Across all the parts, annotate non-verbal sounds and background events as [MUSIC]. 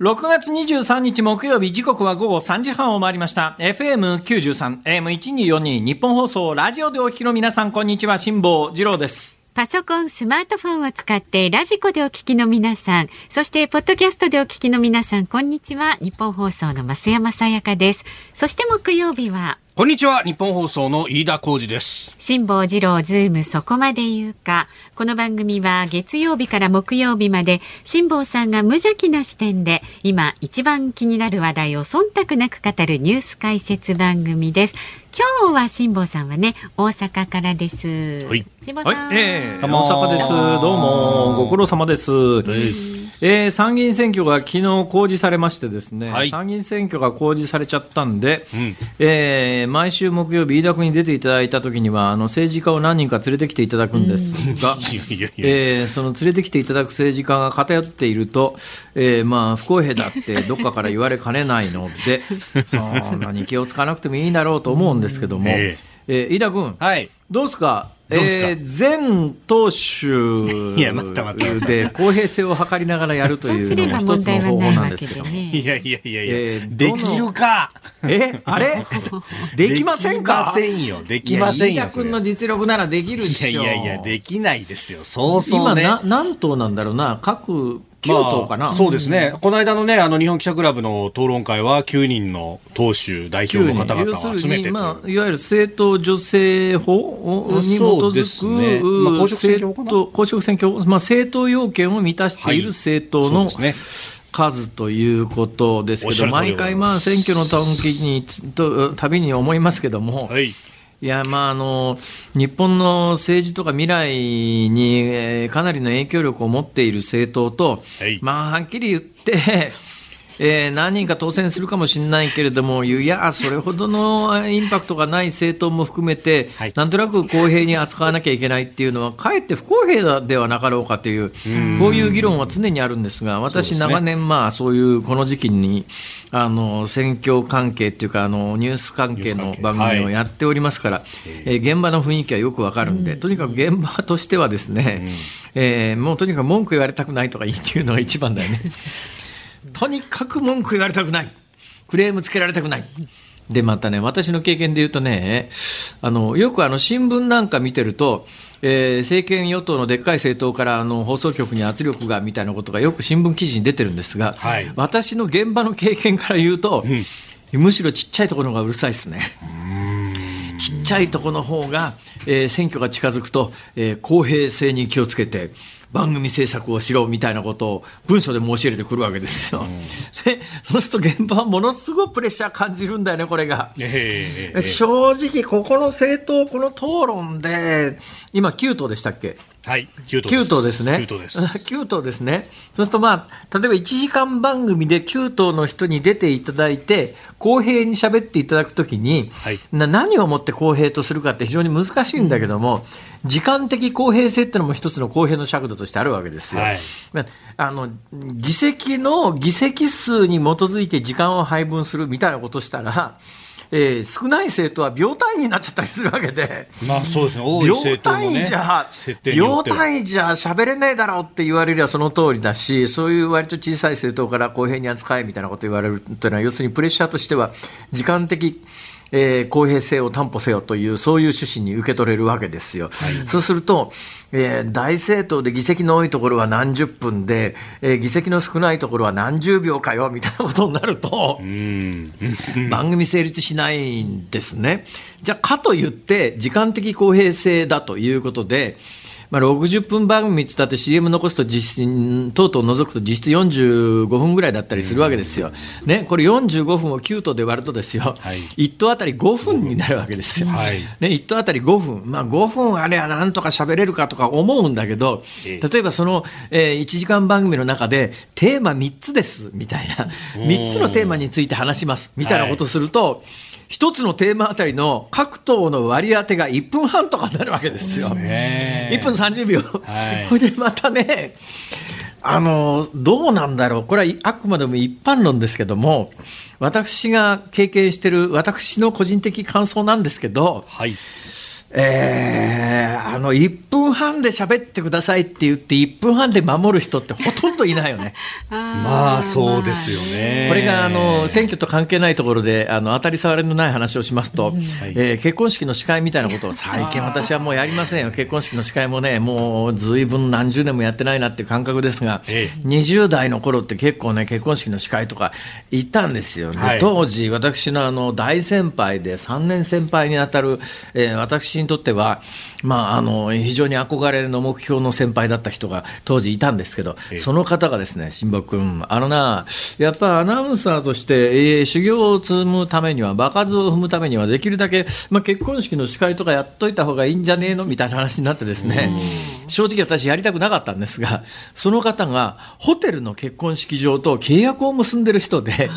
6月23日木曜日時刻は午後3時半を回りました FM93 AM1242 ニッポン放送ラジオでお聞きの皆さんこんにちは辛坊治郎ですパソコン、スマートフォンを使ってラジコでお聞きの皆さん、そしてポッドキャストでお聞きの皆さん、こんにちは。ニッポン放送の増山さやかです。そして木曜日は、こんにちは。ニッポン放送の飯田浩司です。辛坊治郎ズームそこまで言うか。この番組は月曜日から木曜日まで辛坊さんが無邪気な視点で今一番気になる話題を忖度なく語るニュース解説番組です。今日は辛坊さんはね大阪からです。はい。辛坊さん、はい、えー、大阪です。どうも。ご苦労様です。えー、参議院選挙が昨日公示されましてですね、はい、参議院選挙が公示されちゃったんで、うん、えー、毎週木曜日飯田君に出ていただいた時にはあの政治家を何人か連れてきていただくんですが、えー、その連れてきていただく政治家が偏っていると、えー、まあ不公平だってどっかから言われかねないので [LAUGHS] そんなに気をつかなくてもいいだろうと思うんですけども、えー、飯田君、はい、どうですか？えー、全投手で公平性を図りながらやるというのも一つの方法なんですけど、いやいやいやいや、えー、できるか？え？あれ？[LAUGHS] できませんか？できませんよ。できませんよ。君の実力ならできるでしょ。いやいやできないですよ。そうそうね。今な何頭なんだろうな。各9頭かな、まあ、そうですね、この間のね、あの日本記者クラブの討論会は、9人の党首代表の方々を集めてまあ、いわゆる政党助成法に基づく、ね。まあ、公職選挙公職選挙、まあ、政党要件を満たしている政党の、はい数ということですけど、毎回、まあ、選挙の時にとたびに思いますけども、はい、いや、まあ、あの、日本の政治とか未来に、えー、かなりの影響力を持っている政党と、はい、まあ、はっきり言って、えー、何人か当選するかもしれないけれども、いや、それほどのインパクトがない政党も含めて、はい、なんとなく公平に扱わなきゃいけないっていうのは、かえって不公平ではなかろうかという、こういう議論は常にあるんですが、私、長年、まあ、そういうこの時期に、あの選挙関係っていうかあの、ニュース関係の番組をやっておりますから、はい、えー、現場の雰囲気はよくわかるんで、とにかく現場としてはですね、えー、もうとにかく文句言われたくないとかいいっていうのが一番だよね。とにかく文句言われたくない。クレームつけられたくない。で、またね、私の経験で言うとね、あの、よくあの、新聞なんか見てると、えー、政権与党のでっかい政党からあの放送局に圧力がみたいなことがよく新聞記事に出てるんですが、はい、私の現場の経験から言うと、うん、むしろちっちゃいところがうるさいですね。ちっちゃいところの方が、えー、選挙が近づくと、えー、公平性に気をつけて、番組制作をしろみたいなことを文書で申し入れてくるわけですよ。うん、でそうすると現場はものすごいプレッシャー感じるんだよね、これが。えー、正直、ここの政党、この討論で、今、9党でしたっけ？はい、9頭頭ですね。9頭です。[LAUGHS] 9頭ですね。そうするとまあ、例えば1時間番組で9頭の人に出ていただいて、公平に喋っていただくときに、はい、な何をもって公平とするかって非常に難しいんだけども、うん、時間的公平性っていうのも一つの公平の尺度としてあるわけですよ。はい、あの、議席の議席数に基づいて時間を配分するみたいなことしたら、えー、少ない政党は秒単位になっちゃったりするわけで、まあそうですね、多い政党の、ね、秒単位じゃ、秒単位じゃ喋れないだろうって言われりゃその通りだし、そういう割と小さい政党から公平に扱えみたいなこと言われるというのは、要するにプレッシャーとしては、時間的、えー、公平性を担保せよという、そういう趣旨に受け取れるわけですよ。はい、そうすると、えー、大政党で議席の多いところは何十分で、えー、議席の少ないところは何十秒かよみたいなことになると、[LAUGHS] 番組成立しないんですね。じゃあ、かといって、時間的公平性だということで、まあ、60分番組ってったって CM 残すと実質、等々除くと実質45分ぐらいだったりするわけですよ。ね、これ45分を9頭で割るとですよ、はい、1頭あたり5分になるわけですよ。はい、ね、1頭あたり5分。まあ5分あれはなんとか喋れるかとか思うんだけど、例えばその、えー、1時間番組の中でテーマ3つですみたいな、3つのテーマについて話しますみたいなことすると、はい一つのテーマあたりの各党の割り当てが1分半とかになるわけですよ。すね、1分30秒。はい、それでまたね、あの、どうなんだろう。これはあくまでも一般論ですけども、私が経験している私の個人的感想なんですけど、はい、えー、あの1分半で喋ってくださいって言って1分半で守る人ってほとんどいないよね。[LAUGHS] まあそうですよね。これがあの選挙と関係ないところであの当たり障りのない話をしますと、えー、結婚式の司会みたいなことを最近私はもうやりませんよ [LAUGHS] 結婚式の司会もねもうずいぶん何十年もやってないなっていう感覚ですが、ええ、20代の頃って結構ね結婚式の司会とか行ったんですよ。で当時私のあの大先輩で3年先輩にあたる、えー、私にとっては、まあ、あの非常に憧れの目標の先輩だった人が当時いたんですけど、その方がですね、辛坊君、あのな、やっぱアナウンサーとして、えー、修行を積むためには、場数を踏むためには、できるだけ、まあ、結婚式の司会とかやっといた方がいいんじゃねえの？みたいな話になってですね、正直私、やりたくなかったんですが、その方がホテルの結婚式場と契約を結んでる人で、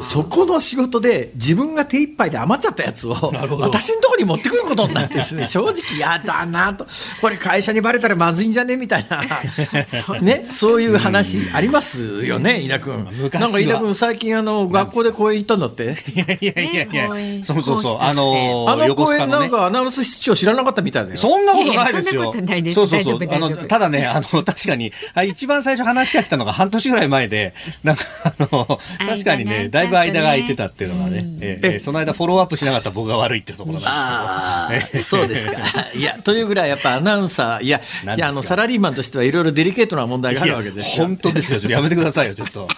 そこの仕事で自分が手一杯で余っちゃったやつを、私のところに持ってくることになですね、正直嫌だなと、これ会社にばれたらまずいんじゃね？みたいな、[LAUGHS] ね、そういう話ありますよね、飯田君。なんか飯田君、最近あの、学校で講演行ったんだって？いやいやいやいや、そうそうそう、あのあの講演なんかアナウンス室長知らなかったみたいだよ。そんなことないですよ。そうそうそう。あの、ただね、あの、確かに、一番最初話が来たのが半年ぐらい前で、なんか、あの、確かにね、だいぶ間が空いてたっていうのがね、えその間フォローアップしなかった僕が悪いっていうところなんですけど。そうですか。[LAUGHS] いや、というぐらいやっぱアナウンサー、いや、いや、あの、サラリーマンとしてはいろいろデリケートな問題があるわけです本当ですよ。ちょっとやめてくださいよ、ちょっと。も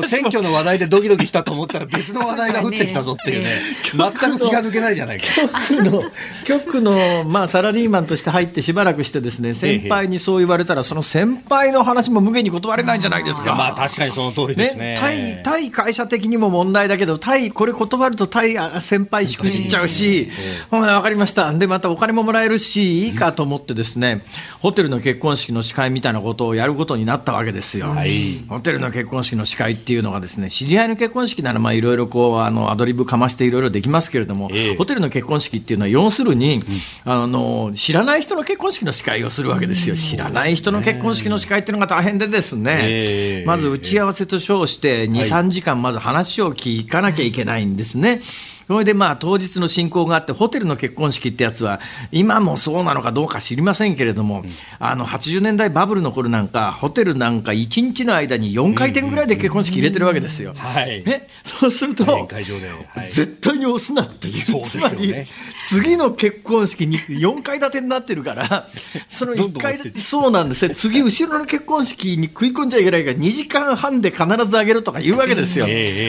う [LAUGHS] 選挙の話題でドキドキしたと思ったら別の話題が降ってきたぞっていうね、全く気が抜けないじゃないか。局の、局の、まあ、サラリーマンとして入ってしばらくしてですね、先輩にそう言われたら、その先輩の話も無限に断れないんじゃないですか。まあ、確かにその通りですね。ね対、対会社的にも問題だけど、対、これ断ると対先輩しくじっちゃうし、わ、うん、かりました。で、またお金ももらえるし、いいかと思ってですね、ホテルの結婚式の司会みたいなことをやることになったわけですよ。はい、ホテルの結婚式の司会っていうのがですね、知り合いの結婚式なら、まあ、いろいろこう、あの、アドリブかましていろいろできますけれども、えー、ホテルの結婚式っていうのは、要するに、うん、あの、知らない人の結婚式の司会をするわけですよ。知らない人の結婚式の司会っていうのが大変でですね、えー、まず打ち合わせと称して、2、3時間まず話を聞かなきゃいけないんですね。それでまあ当日の進行があって、ホテルの結婚式ってやつは、今もそうなのかどうか知りませんけれども、うん、あの80年代バブルの頃なんか、ホテルなんか1日の間に4回転ぐらいで結婚式入れてるわけですよ。ね、そうすると、はい、絶対に押すなっていう、つまり、ね、次の結婚式に4階建てになってるから、[LAUGHS] その1回、そうなんですね、次、後ろの結婚式に食い込んじゃいけないから2時間半で必ずあげるとか言うわけですよ。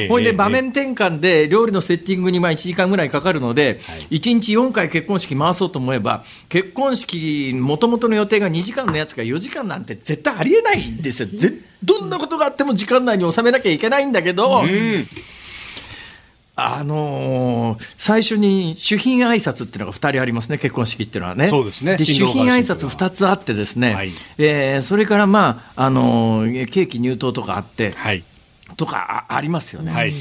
ほいで場面転換で料理のセッティングにまあ1時間ぐらいかかるので、はい、1日4回結婚式回そうと思えば、結婚式、もともとの予定が2時間のやつが4時間なんて絶対ありえないんですよ。どんなことがあっても時間内に収めなきゃいけないんだけど、うんあのー、最初に主賓挨拶っていうのが2人ありますね、結婚式っていうのはね。そうですね。で主賓挨拶2つあってですね、はい、えー、それからまあ、あのー、ケーキ入刀とかあって、はい、とかありますよね。はい、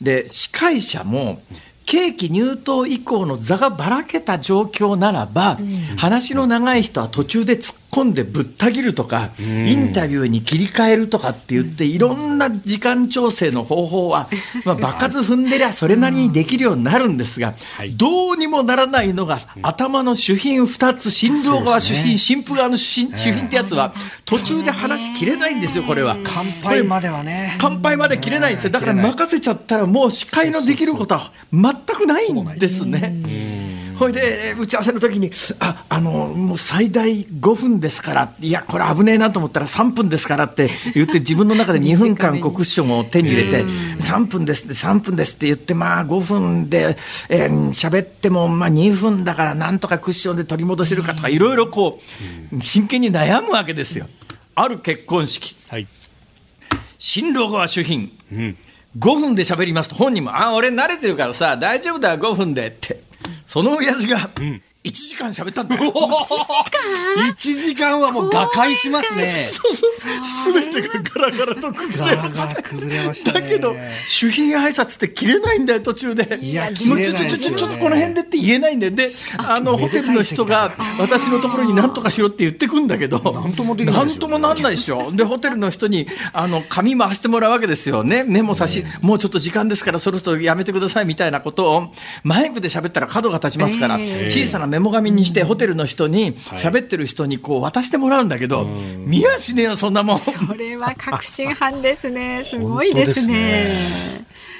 で、司会者も、刑期入党以降の座がばらけた状況ならば、うん、話の長い人は途中で突っ込んでぶった切るとか、うん、インタビューに切り替えるとかって言って、いろんな時間調整の方法は、まあ、場数踏んでりゃそれなりにできるようになるんですが、どうにもならないのが、頭の主賓2つ、新郎側主賓、新婦側の主賓主賓ってやつは、途中で話切れないんですよ、これは。乾杯。まではね。乾杯まで切れないんですよ。だから任せちゃったら、もう司会のできることは全くないんですね。ほいで打ち合わせの時にああのもう最大5分ですからいやこれ危ねえなと思ったら3分ですからって言って自分の中で2分間こうクッションを手に入れて3分です3分ですって言ってまあ5分でえー、喋ってもまあ2分だからなんとかクッションで取り戻せるかとかいろいろこう真剣に悩むわけですよ。ある結婚式、はい、新郎側主賓、うん。5分で喋りますと本人も「あ俺慣れてるからさ大丈夫だ5分で」ってその親父が、うん。1時間喋ったんだよ。[LAUGHS] 1時間 ?1 時間はもう瓦解しますね。そうそう。すべてがガラガラと崩れました。崩れました、ね、だけど、主賓挨拶って切れないんだよ、途中で。いや、もうちょ、ちょ、ちょ、ちょっとこの辺でって言えないんだよ。で、あの、ホテルの人が、私のところに何とかしろって言ってくんだけど、なんともできない。なんともなんないでしょ。で、ホテルの人に、あの、紙回してもらうわけですよね。メモ差し、もうちょっと時間ですから、そろそろやめてくださいみたいなことを、マイクで喋ったら角が立ちますから、小さなメメモ紙にして、ホテルの人に、喋ってる人にこう渡してもらうんだけど、見やしねえよ、そんなもん。それは確信犯ですね。[LAUGHS] すごいですね。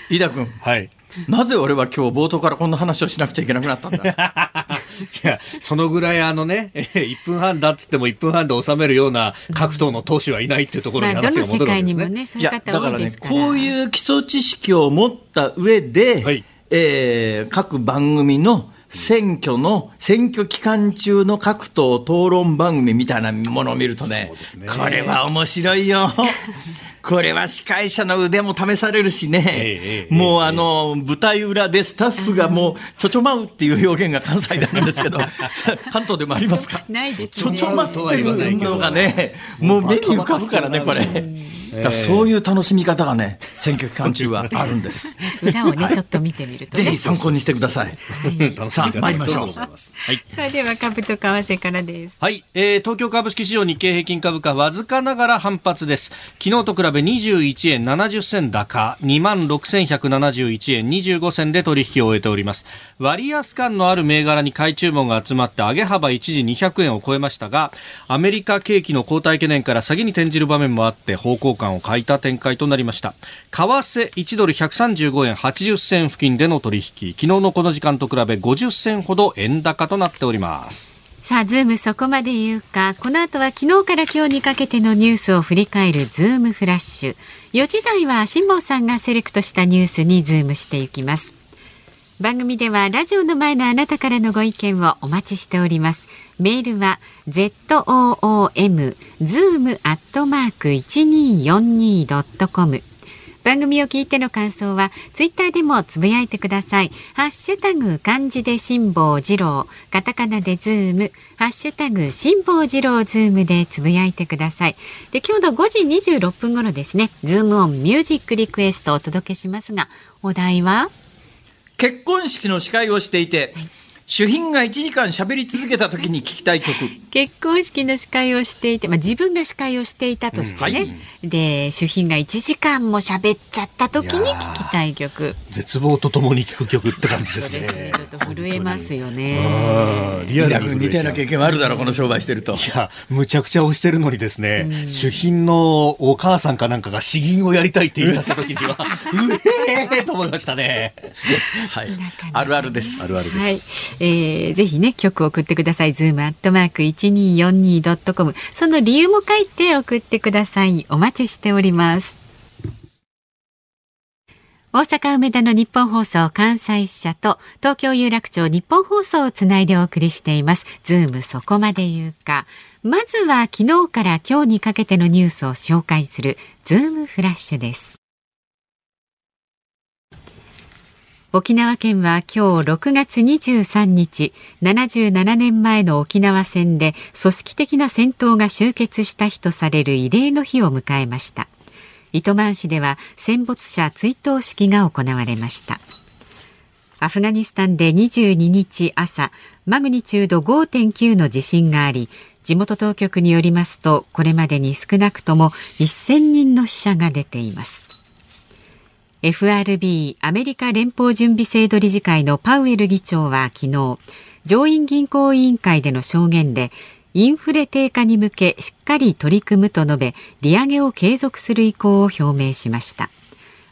飯田君。はい。なぜ俺は今日冒頭からこんな話をしなくちゃいけなくなったんだ？[LAUGHS] いや、そのぐらいあのね、[LAUGHS] 1分半だっつっても1分半で収めるような各党の党首はいないっていうところに話が戻るわけですね。ねいや、だからね、こういう基礎知識を持った上で、はい、えー、各番組の選挙の、選挙期間中の各党討論番組みたいなものを見るとね、ねこれは面白いよ。これは司会者の腕も試されるしね、もうあの、舞台裏でスタッフがもう、ちょちょまうっていう表現が関西であるんですけど、[LAUGHS] 関東でもありますか？ないです、ね、ちょちょまってるのがね、もう目に浮かぶからね、これ。だそういう楽しみ方がね、選挙期間中はあるんです。裏をね、ちょっと見てみると、ぜひ参考にしてください。さあ、参りましょう。はい。それでは株と為替からです。はい、えー、東京株式市場日経平均株価わずかながら反発です。昨日と比べ21円70銭高、2万6171円25銭で取引を終えております。割安感のある銘柄に買い注文が集まって上げ幅一時200円を超えましたが、アメリカ景気の後退懸念から下げに転じる場面もあって方向感を欠いた展開となりました。為替1ドル135円80銭付近での取引。昨日のこの時間と比べ50銭ほど円高となっております。さあ、ズームそこまで言うか、この後は昨日から今日にかけてのニュースを振り返るズームフラッシュ。4時台は辛坊さんがセレクトしたニュースにズームしていきます。番組ではラジオの前のあなたからのご意見をお待ちしております。メールは zoom zoom アットマーク一二四二ドットコム番組を聞いての感想はツイッターでもつぶやいてください。ハッシュタグ漢字で辛坊治郎、カタカナでズーム、ハッシュタグ辛坊治郎ズームでつぶやいてください。で、今日の5時26分頃ですね、ズームオンミュージックリクエストをお届けしますが、お題は？結婚式の司会をしていて、はい主賓が1時間喋り続けた時に聞きたい曲。結婚式の司会をしていて、まあ、自分が司会をしていたとしてね、うんはい、で主賓が1時間も喋っちゃった時に聞きたい曲。絶望とともに聞く曲って感じですね。ね。ちょっと震えますよね。リアルに似たような経験はあるだろうこの商売してると。いやむちゃくちゃ押してるのにですね、うん、主賓のお母さんかなんかが詩吟をやりたいって言い出した時には [LAUGHS] うえーと思いましたね。はい。あるあるです。あるあるです、はいえー、ぜひね曲を送ってください。ズームアットマーク一二四二ドットコム。その理由も書いて送ってください。お待ちしております。大阪梅田のニッポン放送関西支社と東京有楽町ニッポン放送をつないでお送りしています。ズームそこまで言うか。まずは昨日から今日にかけてのニュースを紹介するズームフラッシュです。沖縄県は今日6月23日77年前の沖縄戦で組織的な戦闘が終結した日とされる慰霊の日を迎えました。糸満市では戦没者追悼式が行われました。アフガニスタンで22日朝マグニチュード5.9の地震があり地元当局によりますとこれまでに少なくとも1000人の死者が出ています。FRB アメリカ連邦準備制度理事会のパウエル議長は昨日上院銀行委員会での証言でインフレ低下に向けしっかり取り組むと述べ利上げを継続する意向を表明しました。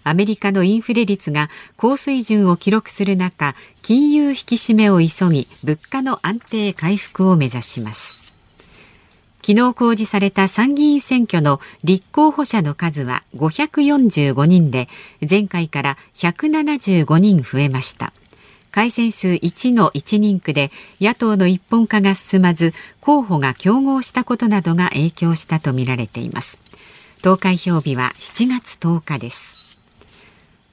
アメリカのインフレ率が高水準を記録する中金融引き締めを急ぎ物価の安定回復を目指します。昨日公示された参議院選挙の立候補者の数は545人で前回から175人増えました。改選数1の1人区で野党の一本化が進まず候補が競合したことなどが影響したとみられています。投開票日は7月10日です。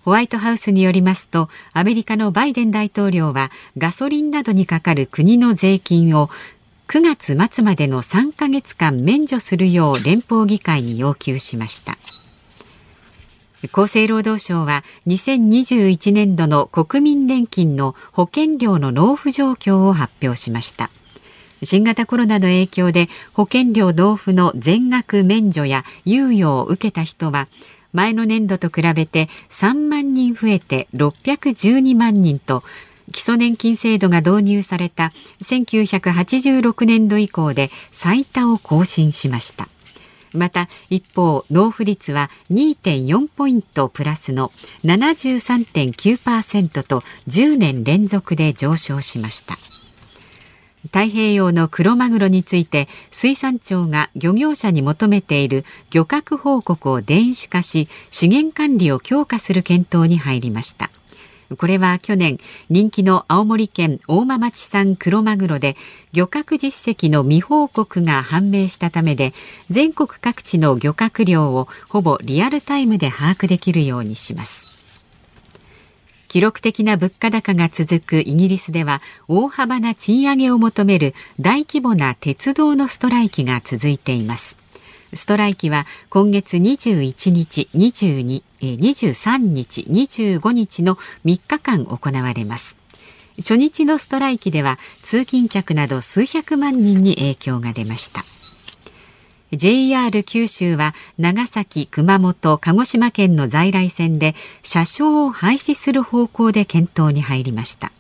ホワイトハウスによりますとアメリカのバイデン大統領はガソリンなどにかかる国の税金を9月末までの3ヶ月間免除するよう連邦議会に要求しました。厚生労働省は2021年度の国民年金の保険料の納付状況を発表しました。新型コロナの影響で保険料納付の全額免除や猶予を受けた人は前の年度と比べて3万人増えて612万人と基礎年金制度が導入された1986年度以降で最多を更新しました。また一方納付率は2.4ポイントプラスの73.9%と10年連続で上昇しました。太平洋のクロマグロについて水産庁が漁業者に求めている漁獲報告を電子化し資源管理を強化する検討に入りました。これは去年人気の青森県大間町産クロマグロで漁獲実績の未報告が判明したためで全国各地の漁獲量をほぼリアルタイムで把握できるようにします。記録的な物価高が続くイギリスでは大幅な賃上げを求める大規模な鉄道のストライキが続いています。ストライキは今月21日、22、23日、25日の3日間行われます。初日のストライキでは通勤客など数百万人に影響が出ました。JR 九州は長崎、熊本、鹿児島県の在来線で車掌を廃止する方向で検討に入りました。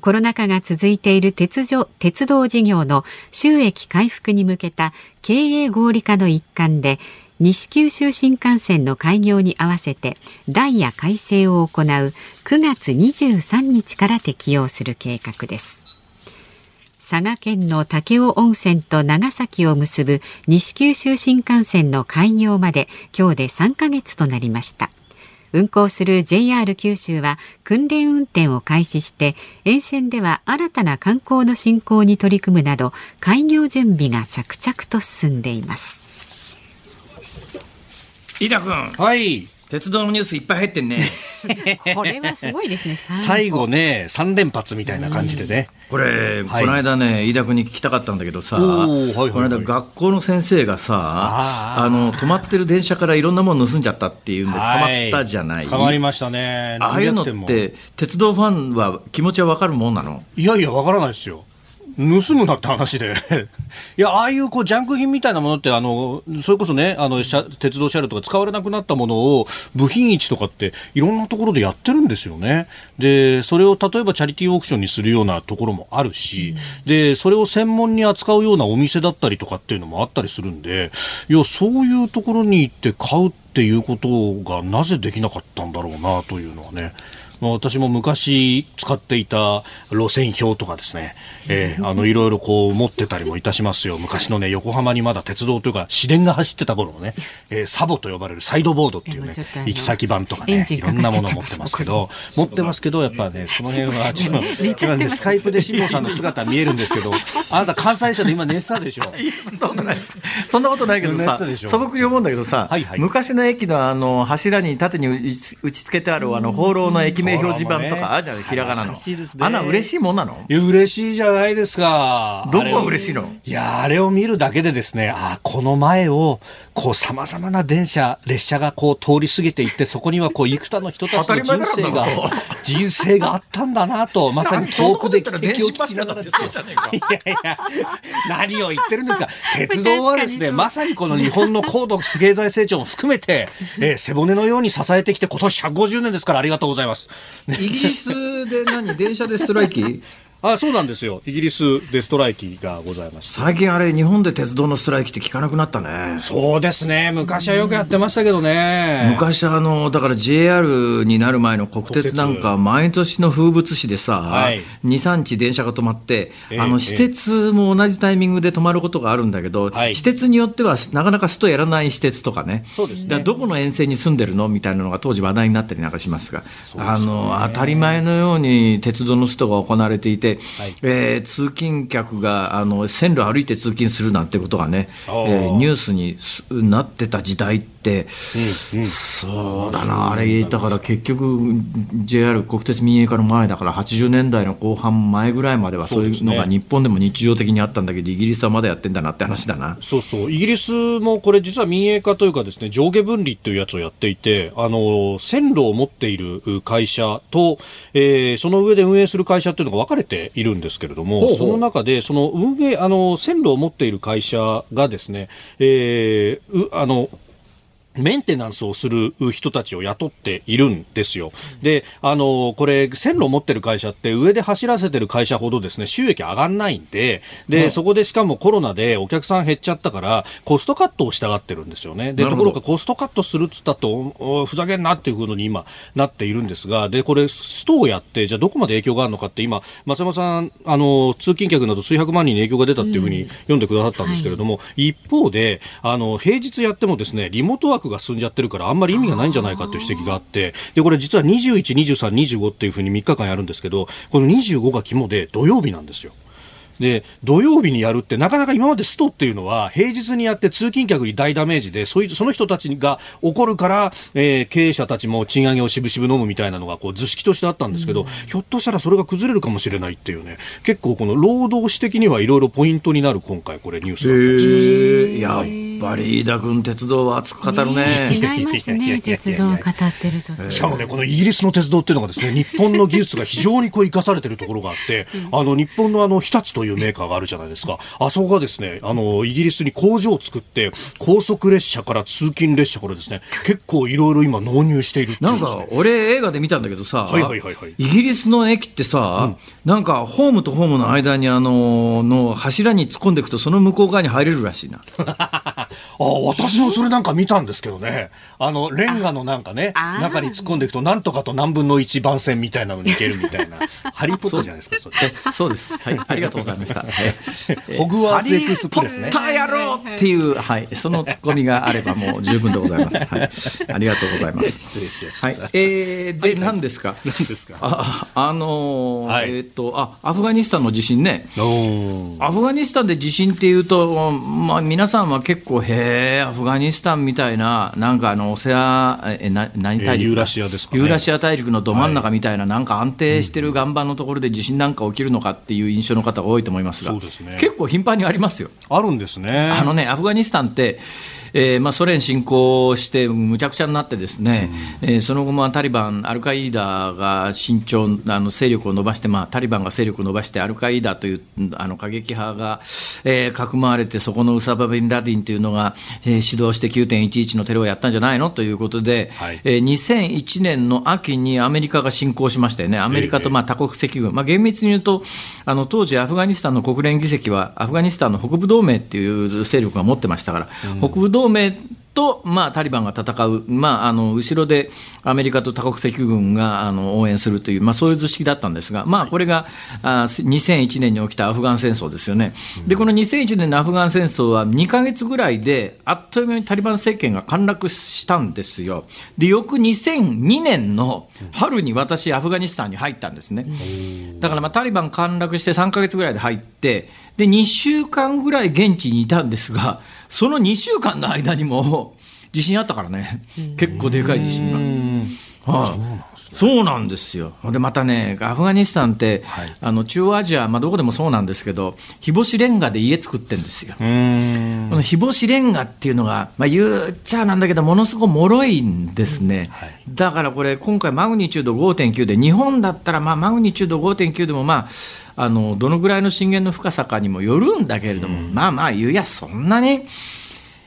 コロナ禍が続いている鉄鉄道事業の収益回復に向けた経営合理化の一環で西九州新幹線の開業に合わせてダイヤ改正を行う9月23日から適用する計画です。佐賀県の武雄温泉と長崎を結ぶ西九州新幹線の開業まで今日で3ヶ月となりました。運行する JR 九州は訓練運転を開始して沿線では新たな観光の振興に取り組むなど開業準備が着々と進んでいます。飯田君。はい。鉄道のニュースいっぱい入ってんね。[LAUGHS] これはすごいですね。[LAUGHS] 最後ね3連発みたいな感じでね、これ、はい、この間ね飯田君に聞きたかったんだけどさ、はいはい、この間学校の先生がさあの止まってる電車からいろんなもの盗んじゃったっていうんで捕まったじゃない、捕まりましたね。ああいうのって鉄道ファンは気持ちは分かるもんなの？いやいや分からないですよ盗むなって話で [LAUGHS] いや、ああいうこうジャンク品みたいなものって、あの、それこそね、あの、鉄道車両とか使われなくなったものを、部品市とかって、いろんなところでやってるんですよね。で、それを例えばチャリティーオークションにするようなところもあるし、うん、で、それを専門に扱うようなお店だったりとかっていうのもあったりするんで、いや、そういうところに行って買うっていうことがなぜできなかったんだろうなというのはね。私も昔使っていた路線表とかですね、えー、あのいろいろこう持ってたりもいたしますよ。昔のね横浜にまだ鉄道というか市電が走ってた頃のね、えー、サボと呼ばれるサイドボードっていうね行き先版とかねいろんなもの持ってますけど持ってますけどやっぱねその辺はちょっと [LAUGHS] 今ね。スカイプで辛坊さんの姿見えるんですけどあなた関西車で今寝てたでしょ。[LAUGHS] そんなことないです。そんなことないけどさ素朴に思うんだけどさ、はいはい、昔の駅のあの柱に縦に打ち付けてあるあの放浪の駅名表示板とかあるじゃない？ひらがなの、あんな嬉しいもんなの？いや嬉しいじゃないですか。どこが嬉しいの？いやあれを見るだけでですねあこの前をこうさまざまな電車列車がこう通り過ぎていってそこにはこう幾多の人たちの人生が人生があったんだなとまさに遠くで汽笛を聞きながらいやいや何を言ってるんですか。鉄道はですねまさにこの日本の高度経済成長も含めて、えー、背骨のように支えてきて今年150年ですからありがとうございます。イギリスで何？電車でストライキ？あそうなんですよ。イギリスでストライキがございまし最近あれ日本で鉄道のストライキって聞かなくなったね。そうですね。昔はよくやってましたけどね。昔あのだから JR になる前の国鉄なんか毎年の風物詩でさ、はい、23日電車が止まって、えー、あの私鉄も同じタイミングで止まることがあるんだけど、はい、私鉄によってはなかなかストやらない私鉄とかね。そうですね。どこの沿線に住んでるのみたいなのが当時話題になったりなんかしますが、ね、あの当たり前のように鉄道のストが行われていてはい、えー、通勤客があの線路歩いて通勤するなんてことがね、えー、ニュースになってた時代って、うんうん、そうだな、あれ、だから結局、JR 国鉄民営化の前だから、80年代の後半前ぐらいまでは、そういうのが日本でも日常的にあったんだけど、イギリスはまだやってんだなって話だな。そうそう、イギリスもこれ、実は民営化というか、ですね上下分離というやつをやっていて、あの線路を持っている会社と、えー、その上で運営する会社というのが分かれているんですけれども、ほうほう。その中で、その運営あの線路を持っている会社がですね、えー、あのメンテナンスをする人たちを雇っているんですよ。で、あの、これ、線路を持ってる会社って上で走らせてる会社ほどですね、収益上がんないんで、で、そこでしかもコロナでお客さん減っちゃったから、コストカットをしたがってるんですよね。で、ところがコストカットするっつったと、ふざけんなっていうことに今なっているんですが、で、これ、ストをやって、じゃあどこまで影響があるのかって今、松山さん、あの、通勤客など数百万人に影響が出たっていうふうに読んでくださったんですけれども、うんはい、一方で、あの、平日やってもですね、リモートワが進んじゃってるから、あんまり意味がないんじゃないかという指摘があって、で、これ実は21、23、25っていうふうに3日間やるんですけど、この25が肝で土曜日なんですよ。で土曜日にやるってなかなか今までストっていうのは平日にやって通勤客に大ダメージでそういうその人たちが起こるから、えー、経営者たちも賃上げをしぶしぶ飲むみたいなのがこう図式としてあったんですけど、うん、ひょっとしたらそれが崩れるかもしれないっていうね結構この労働史的にはいろいろポイントになる今回これニュースだったりします。ぱり飯田君鉄道は熱く語るね。違いますね鉄道を語ってると。しかもねこのイギリスの鉄道っていうのがですね日本の技術が非常にこう生かされてるところがあって、あの日本のあの日立というメーカーがあるじゃないですか。あそこがですね、あの、イギリスに工場を作って、高速列車から通勤列車からですね、結構いろいろ今納入しているい、ね、なんか、俺映画で見たんだけどさ、はいはいはいはい、イギリスの駅ってさ、うん、なんかホームとホームの間にあの、の柱に突っ込んでいくとその向こう側に入れるらしいな。[LAUGHS] あ私もそれなんか見たんですけどね。あの、レンガのなんかね、中に突っ込んでいくと、なんとかと何分の一番線みたいなのに行けるみたいな。[LAUGHS] ハリーポッターじゃないですか、それ。そうです。はい。ありがとうございました。[LAUGHS] ホグワーツエクスプレスね。ポッター野郎っていう、はい、そのツッコミがあればもう十分でございます。はい、ありがとうございます。失礼しました。はい、えー、で、何ですか？何ですか？あ、あのーはい、えっ、と、あ、アフガニスタンの地震ね。アフガニスタンで地震っていうと、まあ、皆さんは結構、へえ、アフガニスタンみたいな、なんかあの、オセア、え、な、何大陸、ユーラシアですか、ね、ユーラシア大陸のど真ん中みたいな、はい、なんか安定してる岩盤のところで地震なんか起きるのかっていう印象の方が多いと思いますが。そうですね。結構頻繁にありますよ。あるんですね。あのね、アフガニスタンって、えーまあ、ソ連侵攻してむちゃくちゃになってですね、うん、えー、その後もタリバン、アルカイーダが慎重あの勢力を伸ばして、まあ、タリバンが勢力を伸ばしてアルカイーダというあの過激派が、えー、かくまわれてそこのウサバ・ビンラディンというのが、えー、指導して9.11のテロをやったんじゃないのということで、はい、えー、2001年の秋にアメリカが侵攻しましたよね、アメリカとまあ多国籍軍、まあ、厳密に言うとあの当時、アフガニスタンの国連議席はアフガニスタンの北部同盟っていう勢力が持ってましたから、うん、北部同盟と、まあ、タリバンが戦う、まあ、あの後ろでアメリカと多国籍軍があの応援するという、まあ、そういう図式だったんですが、まあ、これがあ2001年に起きたアフガン戦争ですよね、でこの2001年のアフガン戦争は2か月ぐらいで、あっという間にタリバン政権が陥落したんですよ、で翌2002年の春に私、アフガニスタンに入ったんですね、だからまあタリバン陥落して3か月ぐらいで入って、で2週間ぐらい現地にいたんですが、その2週間の間にも [LAUGHS] 地震あったからね、結構でかい地震が。はい、そうなんですよ。で、またね、アフガニスタンって、はい、あの、中央アジア、まあ、どこでもそうなんですけど、日干しレンガで家作ってるんですよ。この日干しレンガっていうのが、まあ、言っちゃなんだけど、ものすごく脆いんですね。はい、だからこれ、今回マグニチュード5.9で、日本だったら、まあ、マグニチュード5.9でも、まあ、あのどのぐらいの震源の深さかにもよるんだけれども、うん、まあまあ言うやそんなに、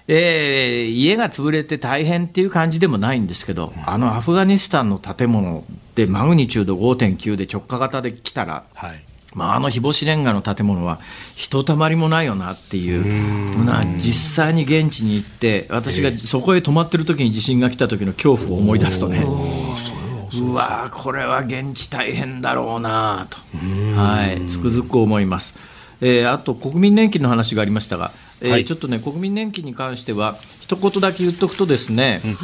えー、家が潰れて大変っていう感じでもないんですけど、あのアフガニスタンの建物でマグニチュード5.9で直下型で来たら、はい、まあ、あの日干しレンガの建物はひとたまりもないよなっていうな実際に現地に行って私がそこへ泊まってる時に地震が来た時の恐怖を思い出すとね。うわこれは現地大変だろうなと、はい、つくづく思います。えー、あと国民年金の話がありましたが、えー、はい、ちょっとね国民年金に関しては一言だけ言っとくとですね、うん、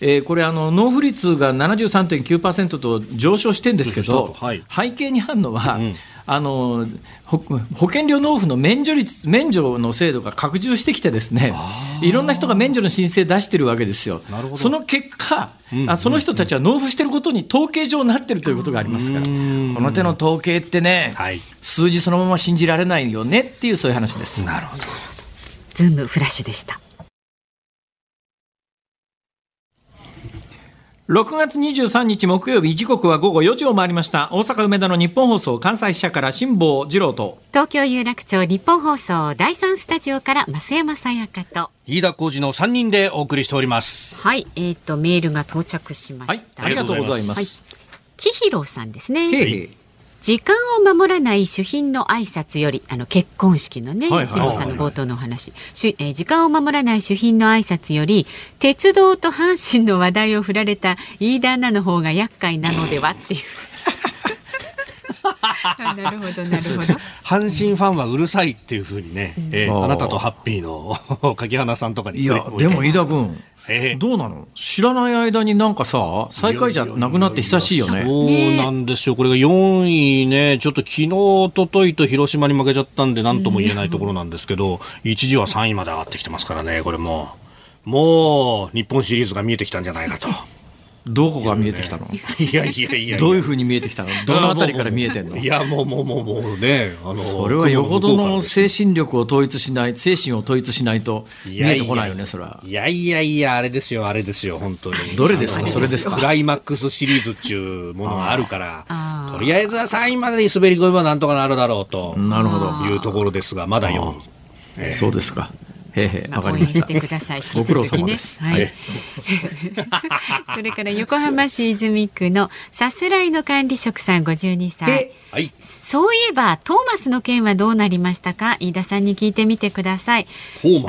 えー、これあの納付率が73.9%と上昇してるんですけど、はい、背景にあるのは、うんあの保険料納付の免除率免除の制度が拡充してきてですねいろんな人が免除の申請出してるわけですよ。その結果、うんあその人たちは納付してることに統計上なってるということがありますから。この手の統計ってね、はい、数字そのまま信じられないよねっていうそういう話です。なるほど。ズームフラッシュでした。6月23日木曜日時刻は午後4時を回りました。大阪梅田の日本放送関西支社から辛坊治郎と。東京有楽町日本放送第三スタジオから増山さやかと。飯田浩二の3人でお送りしております。はいえっ、ー、とメールが到着しました、はい、ありがとうございます、はい、木弘さんですね。へへ時間を守らない主賓の挨拶よりあの結婚式のね、はいはい、さんの冒頭のお話、はい、えー、時間を守らない主賓の挨拶より鉄道と阪神の話題を振られた飯田アナの方が厄介なのではっていう。なるほどなるほど。阪神ファンはうるさいっていうふうにね、うん、えー、あなたとハッピーの柿花さんとかにいやでも飯田君えー、どうなの？知らない間になんかさ最下位じゃなくなって久しいよね。そうなんですよ。これが4位ねちょっと昨日おとといと広島に負けちゃったんで何とも言えないところなんですけど、一時は3位まで上がってきてますからねこれも。もう日本シリーズが見えてきたんじゃないかと。どこが見えてきたの？いやいやいやどういうふうに見えてきたの？どのあたりから見えてんの？いやもうもうもうもうねあのそれはよほどの精神力を統一しない精神を統一しないと見えてこないよねそれは。いやいやいやあれですよあれですよ本当に。どれですか？それですか？クライマックスシリーズっちゅうものがあるからとりあえずは3位までに滑り込めばなんとかなるだろうとなるほど。いうところですがまだ4位、えー、そうですかええ、わかりましてください。ご苦労様です。はい。[LAUGHS] それから横浜市泉区のさすらいの管理職さん52歳。はい、そういえばトーマスの件はどうなりましたか？飯田さんに聞いてみてください。あの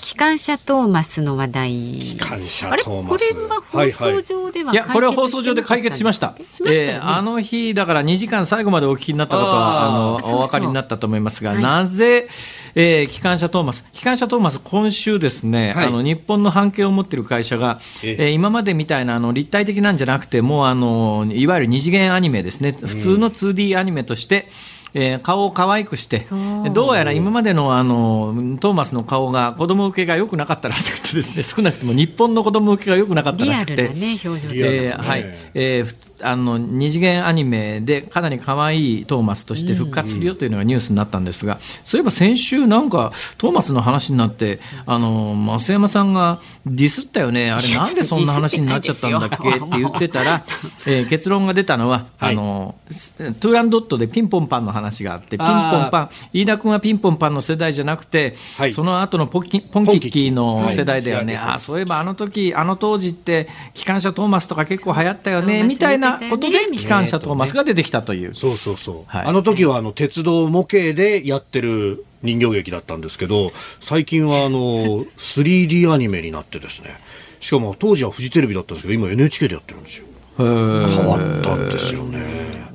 機関車トーマスの話題。機関車トーマス。これは放送上では、はいはい、いやこれは放送上で解決しました。しね、えー、あの日だから2時間最後までお聞きになったことはあのお分かりになったと思いますが、はい、なぜ、えー、機関車トーマス？機関車トーマス今週ですね、はい、あの日本の半径を持っている会社が、えー、今までみたいなあの立体的なんじゃなくてもうあのいわゆる二次元アニメですね。普通の 2D アニメとして、えー、顔を可愛くして、どうやら今までのあのトーマスの顔が子供受けが良くなかったらしくてですね、少なくとも日本の子供受けが良くなかったらしくて、ね、表情えー、はい、えー、あの二次元アニメでかなり可愛いトーマスとして復活するよというのがニュースになったんですが、そういえば先週なんかトーマスの話になってあの増山さんがディスったよね。あれなんでそんな話になっちゃったんだっけ？って言ってたら、[LAUGHS] えー、結論が出たのは、はい、あのトゥーランドットでピンポンパンの話があってピンポンパン。飯田君はピンポンパンの世代じゃなくて、はい、その後のポキポンキッキーの世代だよね、はい、あそういえばあの時あの当時って機関車トーマスとか結構流行ったよね。みたいなことで機関車トーマスが出てきたという。そうそうそう。はい、あの時はあの鉄道模型でやってる人形劇だったんですけど、最近はあの 3D アニメになってですね。しかも当時はフジテレビだったんですけど、今 NHK でやってるんですよ。変わったんですよね。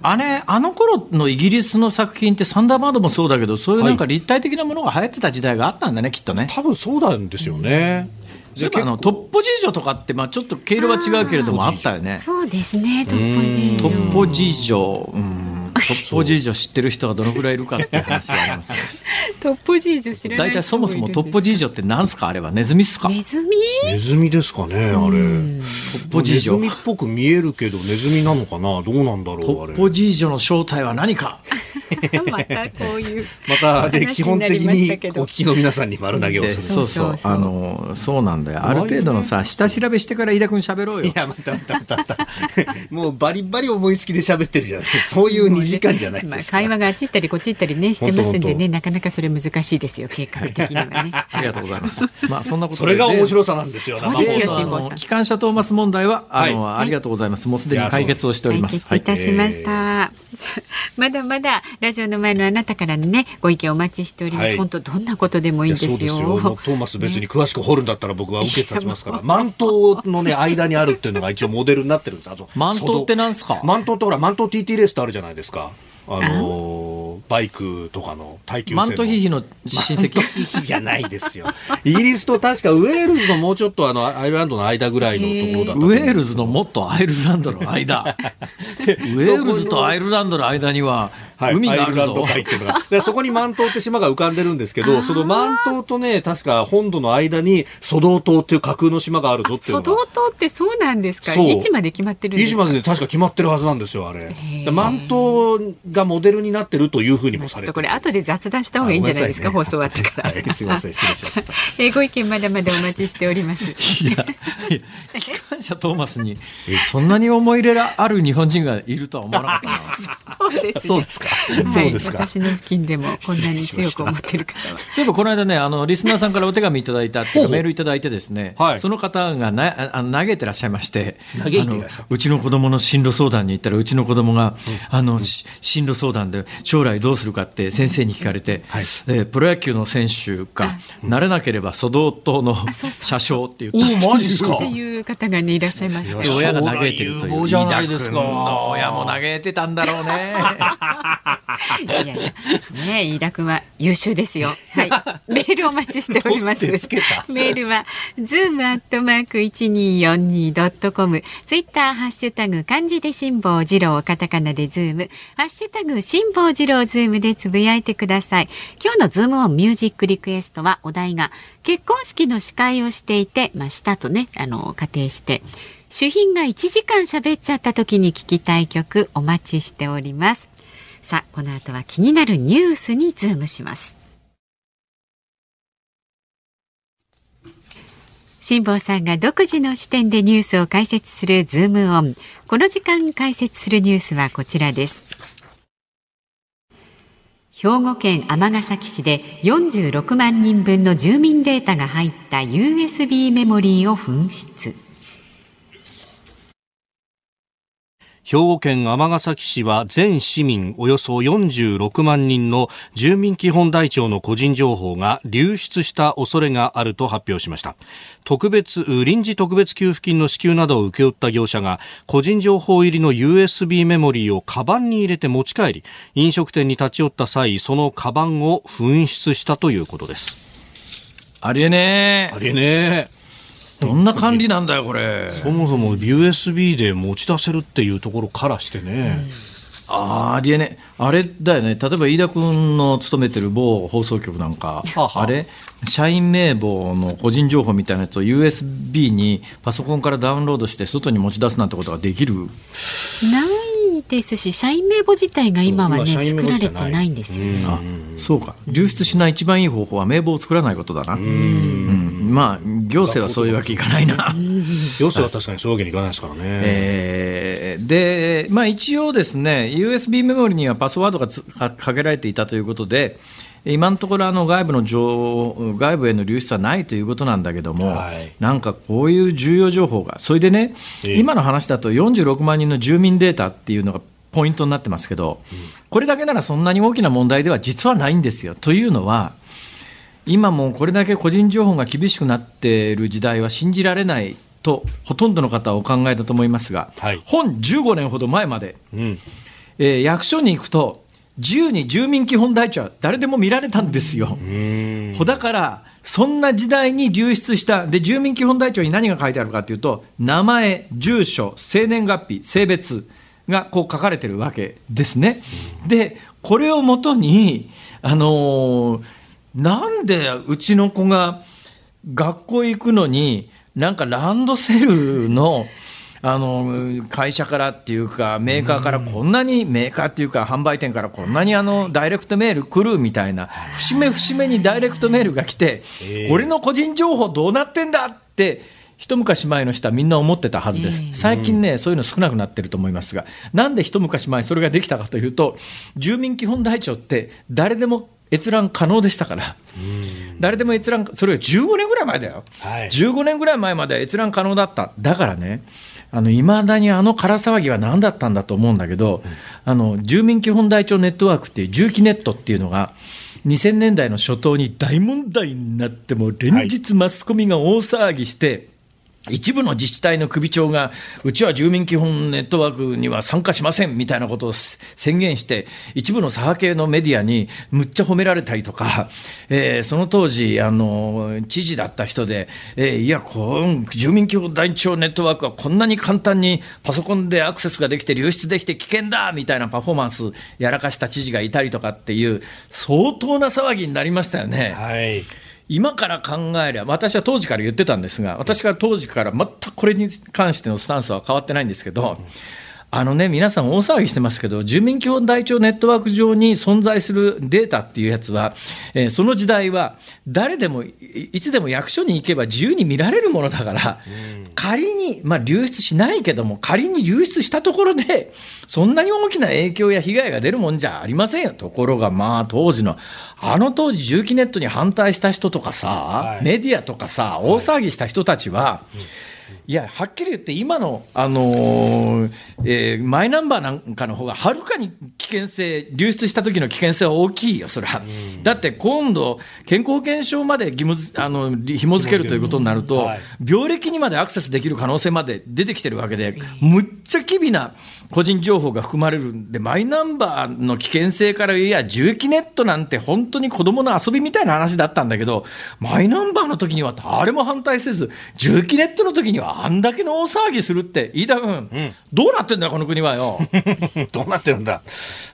あれ、あの頃のイギリスの作品ってサンダーバードもそうだけど、そういうなんか立体的なものが流行ってた時代があったんだね、きっとね。多分そうなんですよね。そういえばあのトッポ事情とかって、まあ、ちょっと毛色は違うけれどもあったよね。そうですねトッポ事情。トッポ事情、うんトッポ事情知ってる人がどのくらいいるかっていう話があります。[LAUGHS] トッポ事情知らない大体そもそもトッポ事情って何すか？あれはネズミ？っすかネズミネズミですかねあれ。トッポ事情。ネズミっぽく見えるけどネズミなのかな？どうなんだろうトッポ事情の正体は何か？[LAUGHS] またこういうまたで基本的にお聞きの皆さんに丸投げをする。そうそうあのそうなんだよ。ある程度のさ下調べしてから飯田君喋ろうよ。いやまたまたまたまた。もうバリバリ思いつきで喋ってるじゃない。そういう二時間じゃないですか。会話があっち行ったりこっち行ったりねしてますんでねなかなかそれ難しいですよ計画的にはね。[LAUGHS] ありがとうございます。まあそんなことそれが面白さなんですよ。そうですよ辛坊さん。機関車トーマス問題はあのありがとうございます。もうすでに解決をしております。解決いたしました。[LAUGHS] まだまだラジオの前のあなたからのねご意見お待ちしております。本当どんなことでもいいんですよ。トーマス別に詳しく掘るんだったら僕は受け立ちますから。マン島のね間にあるっていうのが一応モデルになってるんです。マントってなんですか？マントってほらマント TT レースってあるじゃないですか。あのバイクとかの耐久マントヒヒの親戚？ヒヒじゃないですよ。イギリスと確かウェールズのもうちょっとあのアイルランドの間ぐらいのところだったウェールズのもっとアイルランドの間ウェールズとアイルランドの間にははい、海があるぞ。海っていうのが。でそこに満島って島が浮かんでるんですけど、その満島とね、確か本土の間に蘇道島っていう架空の島があるぞっていうのが。島ってそうなんですか？位置まで決まってるんですか？位置まで、ね、確か決まってるはずなんですよ、あれ。満島がモデルになってるというふうにもされてこれ後で雑談した方がいいんじゃないですか、ね、放送終わってから。はい、すみません、失礼しました。[LAUGHS] えー、ご意見まだまだお待ちしております。いや、機関車トーマスに、そんなに思い入れある日本人がいるとは思わなかったそうです、ね、そうですか。そうですか。私の付近でもこんなに強く思ってる方は。そういえばこの間ね、あのリスナーさんからお手紙いただいたっていうかメールいただいてですね、はい、その方がなあの投げてらっしゃいまして、あのうちの子供の進路相談に行ったらうちの子供が、うん、あの、うん、進路相談で将来どうするかって先生に聞かれて、はい、えー、プロ野球の選手か、なれなければ蘇道島の車掌って言った。マジですか。っていう方がねいらっしゃいました。親が嘆いてるという。飯田君の親も嘆いてたんだろうね。いやいやね飯田君は優秀ですよ。はい。メールお待ちしております。メールはズームアットマーク一二四二ドットコム。ツイッターハッシュタグ漢字で辛坊治郎カタカナでズームハッシュタグ辛坊治郎ズームでつぶやいてください。今日のズームオンミュージックリクエストはお題が結婚式の司会をしていてまあしたとねあの仮定して主賓が1時間喋っちゃった時に聞きたい曲お待ちしております。さあ、この後は気になるニュースにズームします。辛坊さんが独自の視点でニュースを解説するズームオン。この時間解説するニュースはこちらです。兵庫県尼崎市で46万人分の住民データが入った USB メモリーを紛失。兵庫県尼崎市は全市民およそ46万人の住民基本台帳の個人情報が流出した恐れがあると発表しました。特別臨時特別給付金の支給などを請け負った業者が個人情報入りの USB メモリーをカバンに入れて持ち帰り飲食店に立ち寄った際そのカバンを紛失したということです。ありえねえ。ありえねえどんな管理なんだよ、これ。そもそも USB で持ち出せるっていうところからしてね。うん、あありえねあれだよね、例えば飯田君の勤めてる某放送局なんか、あれ、社員名簿の個人情報みたいなやつを USB にパソコンからダウンロードして、外に持ち出すなんてことができる？ないですし、社員名簿自体が今はね、作られてないんですよね。あそうか、流出しない一番いい方法は名簿を作らないことだな。うんまあ、行政はそういうわけいかないな。行政は確かにそういうわけにいかないですからね。[LAUGHS] えー、で、まあ一応ですね、USB メモリにはパスワードがかけられていたということで、今のところあの外部の情外部への流出はないということなんだけども、はい、なんかこういう重要情報が、それでね、えー、今の話だと46万人の住民データっていうのがポイントになってますけど、うん、これだけならそんなに大きな問題では実はないんですよ。というのは、今もこれだけ個人情報が厳しくなっている時代は信じられないとほとんどの方はお考えだと思いますが、はい、本15年ほど前まで、うん、えー、役所に行くと自由に住民基本台帳は誰でも見られたんですよ。だからそんな時代に流出したで住民基本台帳に何が書いてあるかというと名前、住所、生年月日、性別がこう書かれてるわけですね。でこれをもとにあのーなんでうちの子が学校行くのに、なんかランドセルの、あの会社からっていうか、メーカーからこんなに、メーカーっていうか、販売店からこんなにあのダイレクトメール来るみたいな、節目節目にダイレクトメールが来て、俺の個人情報どうなってんだって、一昔前の人はみんな思ってたはずです。最近ね、そういうの少なくなってると思いますが、なんで一昔前それができたかというと、住民基本台帳って誰でも閲覧可能でしたから、誰でも閲覧、それが15年ぐらい前だよ、はい、15年ぐらい前まで閲覧可能だった、だからね、いまだにあの空騒ぎは何だったんだと思うんだけど、うん、あの住民基本台帳ネットワークっていう住基ネットっていうのが、2000年代の初頭に大問題になっても連日マスコミが大騒ぎして、一部の自治体の首長が、うちは住民基本ネットワークには参加しませんみたいなことを宣言して、一部の左派系のメディアにむっちゃ褒められたりとか、[LAUGHS] えー、その当時、あの、知事だった人で、えー、いや、この住民基本台帳ネットワークはこんなに簡単にパソコンでアクセスができて流出できて危険だみたいなパフォーマンスやらかした知事がいたりとかっていう、相当な騒ぎになりましたよね。はい今から考えれば、私は当時から言ってたんですが、私から当時から全くこれに関してのスタンスは変わってないんですけど、あのね、皆さん大騒ぎしてますけど、住民基本台帳ネットワーク上に存在するデータっていうやつは、えー、その時代は誰でも、いつでも役所に行けば自由に見られるものだから、仮に、まあ流出しないけども、仮に流出したところで、そんなに大きな影響や被害が出るもんじゃありませんよ。ところが、まあ当時の、あの当時重機ネットに反対した人とかさ、はい、メディアとかさ、大騒ぎした人たちは、はい。うんいや、はっきり言って、今の、あのー、えー、マイナンバーなんかの方がはるかに危険性、流出した時の危険性は大きいよ、それは。だって今度、健康保険証まで義務あの紐付けるということになると、はい、病歴にまでアクセスできる可能性まで出てきてるわけで、むっちゃ機微な個人情報が含まれるんで、マイナンバーの危険性からいや、重機ネットなんて本当に子供の遊びみたいな話だったんだけど、マイナンバーの時には誰も反対せず、重機ネットの時にはあんだけの大騒ぎするって、飯田君、うん、どうなってんだ、この国はよ。[LAUGHS] どうなってるんだ。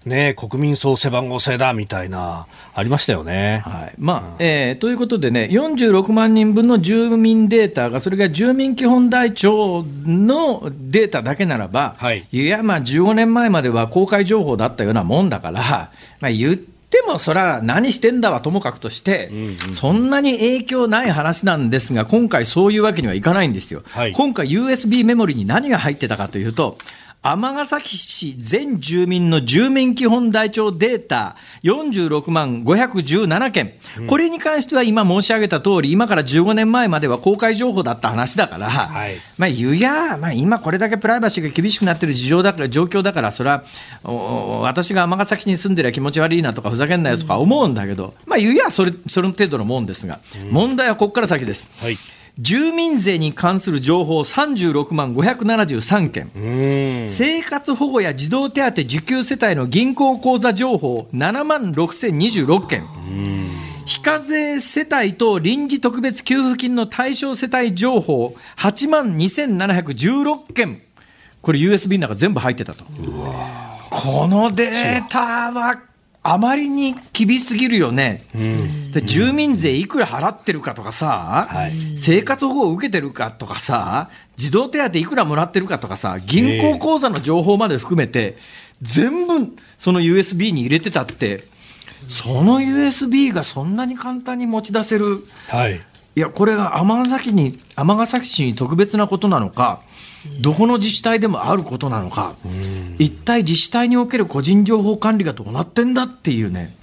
ね国民総背番号制だみたいな、ありましたよね。はいまあ、うん、えー、ということでね、46万人分の住民データが、それが住民基本台帳のデータだけならば、はい、いや、まあ、15年前までは公開情報だったようなもんだから、まあ、言ってでもそれは何してんだはともかくとして、そんなに影響ない話なんですが、今回そういうわけにはいかないんですよ。はい、今回 USB メモリに何が入ってたかというと、尼崎市全住民の住民基本台帳データ46万517件、これに関しては今申し上げた通り、今から15年前までは公開情報だった話だから、はい、まあ、言うや、まあ、今これだけプライバシーが厳しくなってる事情だから状況だから、それは私が尼崎に住んでりゃ気持ち悪いなとか、ふざけんなよとか思うんだけど、まあ、言うやそれ、その程度のもんですが、問題はここから先です。はい住民税に関する情報36万573件、生活保護や児童手当受給世帯の銀行口座情報7万6026件、非課税世帯と臨時特別給付金の対象世帯情報8万2716件、これ USB の中全部入ってたと。このデータはあまりに厳しすぎるよね、うん、で住民税いくら払ってるかとかさ、はい、生活保護を受けてるかとかさ、児童手当いくらもらってるかとかさ、銀行口座の情報まで含めて、全部その USB に入れてたって、その USB がそんなに簡単に持ち出せる、はい、いや、これが尼崎に尼崎市に特別なことなのか。どこの自治体でもあることなのか、一体自治体における個人情報管理がどうなってんだっていうね、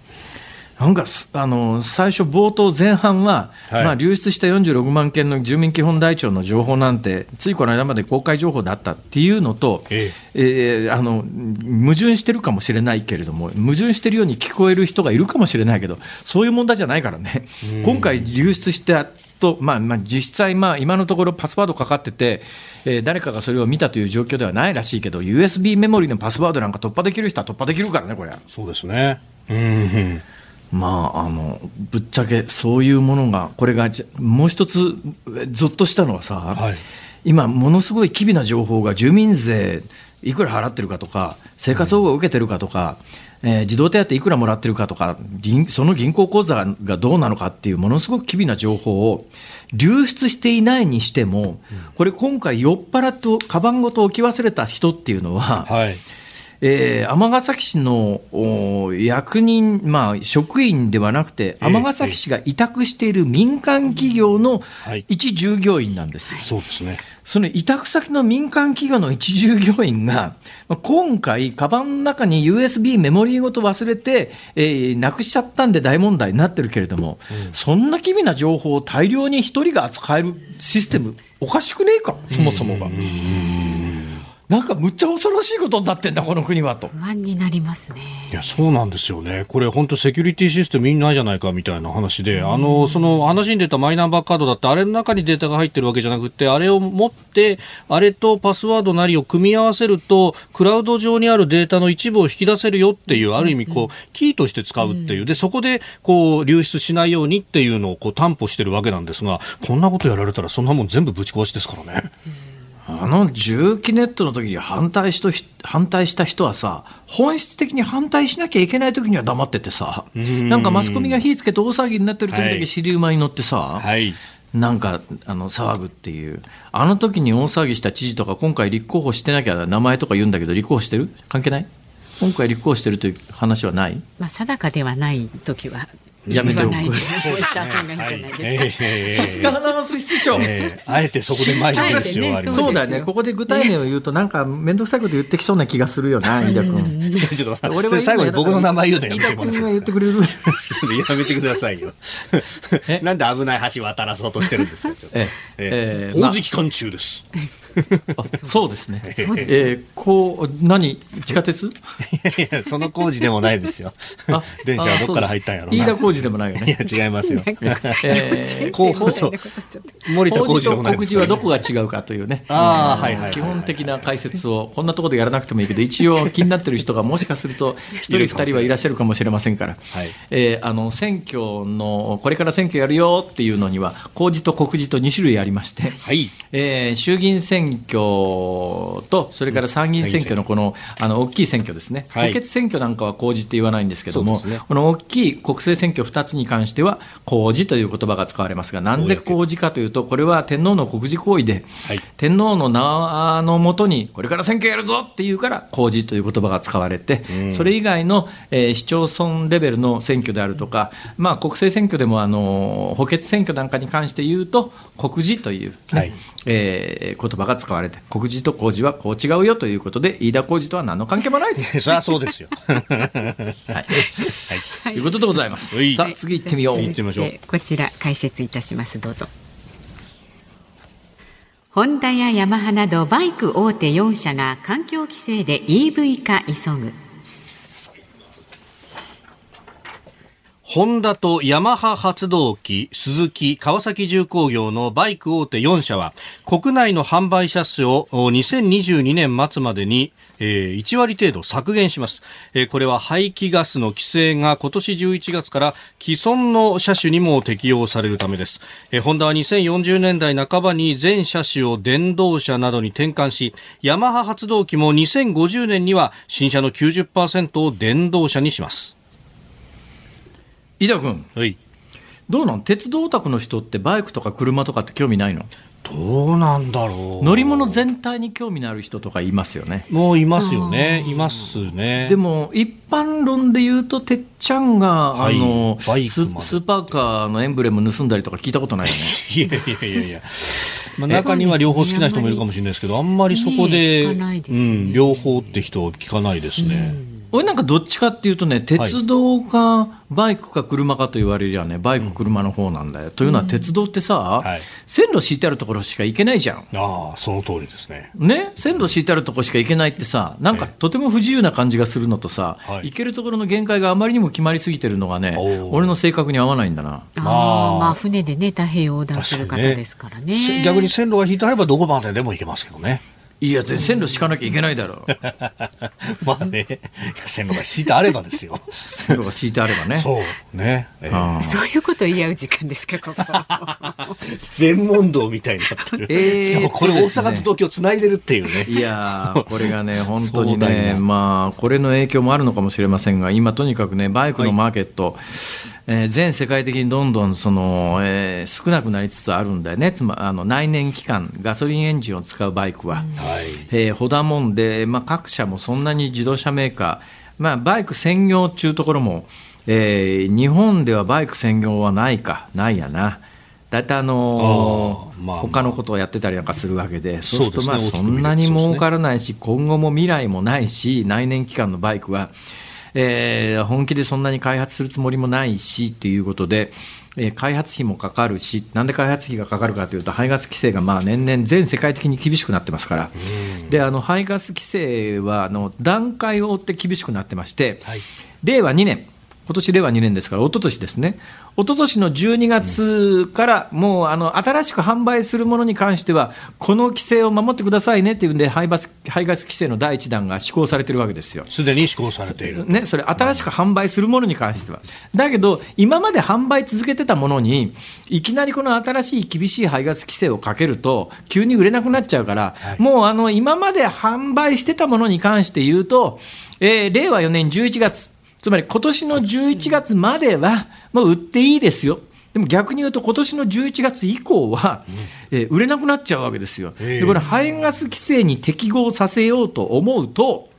なんかあの最初、冒頭前半は、はい、まあ、流出した46万件の住民基本台帳の情報なんて、ついこの間まで公開情報だったっていうのと、ええ。えー、あの矛盾してるかもしれないけれども、矛盾してるように聞こえる人がいるかもしれないけど、そういう問題じゃないからね、今回流出したと、まあ、まあ実際、まあ、今のところパスワードかかってて、えー、誰かがそれを見たという状況ではないらしいけど、USB メモリのパスワードなんか突破できる人は突破できるからね、これ。そうですね。うんまあ、あのぶっちゃけそういうものが、これがもう一つ、ぞっとしたのはさ、はい、今、ものすごい機微な情報が住民税いくら払ってるかとか、生活保護を受けてるかとか、えー、児童手当いくらもらってるかとか、その銀行口座がどうなのかっていうものすごく機微な情報を流出していないにしても、これ今回酔っ払ってカバンごと置き忘れた人っていうのは、はいえー、尼崎市の役人、まあ、職員ではなくて、尼崎市が委託している民間企業の一従業員なんです。そうですね。その委託先の民間企業の一従業員が、今回、カバンの中に USB メモリーごと忘れて、えー、なくしちゃったんで大問題になってるけれども、うん、そんな機微な情報を大量に1人が扱えるシステム、おかしくねえか、そもそもが。なんかむっちゃ恐ろしいことになってんだ、この国はと。不安になりますね。いや、そうなんですよね。これ本当セキュリティシステムいないじゃないかみたいな話で、あの、その話に出たマイナンバーカードだって、あれの中にデータが入ってるわけじゃなくて、あれを持って、あれとパスワードなりを組み合わせると、クラウド上にあるデータの一部を引き出せるよっていう、ある意味こう、キーとして使うっていう。で、そこで、こう、流出しないようにっていうのをこう担保してるわけなんですが、こんなことやられたら、そんなもん全部ぶち壊しですからね。あの重機ネットの時に反対しと反対した人はさ、本質的に反対しなきゃいけない時には黙っててさ、なんかマスコミが火つけて大騒ぎになってる時だけ尻馬に乗ってさ、はい、なんかあの騒ぐっていう、あの時に大騒ぎした知事とか、今回立候補してなきゃ名前とか言うんだけど、立候補してる関係ない？今回立候補してるという話はない？まあ定かではない時はやめておく。さすがアナウンス室長。あえてそこで前にですよ、そうだよね。ここで具体名を言うと、なんか面倒くさいこと言ってきそうな気がするよな、飯田君。[LAUGHS] ちょっと俺は最後に僕の名前言うのやめてもらって。飯田君が言ってくれる。ちょっとやめてくださいよ。なんで危ない橋渡らそうとしてるんですか？ええ、工事期間中です。そうですね。[LAUGHS] えー、こう何？地下鉄？いやいやその工事でもないですよ。電車はどっから入ったんやろ飯田工事でもないよね。いや違いますよ。えー、こうそう森田工事と告示はどこが違うかというね。ああはいはい。基本的な解説をこんなところでやらなくてもいいけど一応気になってる人がもしかすると一人二人はいらっしゃるかもしれませんから。はい。えー、あの選挙のこれから選挙やるよっていうのには公示と告示と2種類ありまして。はい。えー、衆議院選選挙と、それから参議院選挙のこのあの大きい選挙ですね、補欠選挙なんかは公示って言わないんですけども、ね、この大きい国政選挙2つに関しては、公示という言葉が使われますが、なぜ公示かというと、これは天皇の国事行為で、はい、天皇の名のもとに、これから選挙やるぞっていうから、公示という言葉が使われて、うん、それ以外の、えー、市町村レベルの選挙であるとか、まあ、国政選挙でもあの補欠選挙なんかに関して言うと、告示というね、はい、えー、言葉が使われて、告示と公示はこう違うよということで、飯田浩二とは何の関係もないと。そりゃそうですよ。[LAUGHS] はい。はい。ということでございます。さあ、次行ってみよう。行ってみましょう。こちら解説いたします。どうぞ。ホンダやヤマハなどバイク大手4社が環境規制で EV 化急ぐ。ホンダとヤマハ発動機、スズキ、川崎重工業のバイク大手4社は、国内の販売車数を2022年末までに1割程度削減します。これは排気ガスの規制が今年11月から既存の車種にも適用されるためです。ホンダは2040年代半ばに全車種を電動車などに転換し、ヤマハ発動機も2050年には新車の90%を電動車にします。井田君、はい、どうなん？鉄道オタクの人ってバイクとか車とかって興味ないの？どうなんだろう。乗り物全体に興味のある人とかいますよね。もういますよね。いますね。でも一般論で言うとてっちゃんが、はい、あのスーパーカーのエンブレム盗んだりとか聞いたことないよね。いやいやいやいや [LAUGHS] まあ、中には両方好きな人もいるかもしれないですけど、あんまりそこで、ね、うん、両方って人は聞かないですね。うん俺なんかどっちかっていうとね、鉄道かバイクか車かと言われりゃね、バイク、車の方なんだよ。うん、というのは、鉄道ってさ、はい、線路敷いてあるところしか行けないじゃん。ああ、その通りですね。ね、線路敷いてあるところしか行けないってさ、なんかとても不自由な感じがするのとさ、はい、行けるところの限界があまりにも決まりすぎてるのがね、俺の性格に合わないんだな。ああ、まあ、船でね、太平洋横断する方ですからね。ね逆に線路が引いてあれば、どこまででも行けますけどね。いや、線路敷かなきゃいけないだろう。[LAUGHS] まあね、線路が敷いてあればですよ。線路が敷いてあればね。そうね、えー、そういうこと言い合う時間ですか、ここ。[LAUGHS] 全問答みたいになってる。えー、しかもこれ大阪と東京つないでるっていうね。いやこれがね、[LAUGHS] 本当にね、まあ、これの影響もあるのかもしれませんが、今とにかくね、バイクのマーケット、はいえー、全世界的にどんどんその、えー、少なくなりつつあるんだよね、つまあの内燃機関、ガソリンエンジンを使うバイクは、はい。えー、ほだもんで、まあ、各社もそんなに自動車メーカー、まあ、バイク専業っていうところも、えー、日本ではバイク専業はないか、ないやな。大体あのーまあまあ、他のことをやってたりなんかするわけで、そうするとまあそんなに儲からないし、今後も未来もないし、内燃機関のバイクは、えー、本気でそんなに開発するつもりもないしということで、えー、開発費もかかるし、なんで開発費がかかるかというと、排ガス規制がまあ年々全世界的に厳しくなってますから、であの排ガス規制はあの段階を追って厳しくなってまして、はい、令和2年、今年令和2年ですから、一昨年ですね、一昨年の12月からもうあの新しく販売するものに関しては、この規制を守ってくださいねっていうんで、排ガス排ガス規制の第1弾が施行されてるわけですよ。すでに施行されている。ね、それ、新しく販売するものに関しては。だけど、今まで販売続けてたものに、いきなりこの新しい厳しい排ガス規制をかけると、急に売れなくなっちゃうから、はい、もうあの今まで販売してたものに関して言うと、えー、令和4年11月、つまり今年の11月までは、もう売っていいですよ。でも逆に言うと、今年の11月以降は、えー、売れなくなっちゃうわけですよ。で、これ、排ガス規制に適合させようと思うと、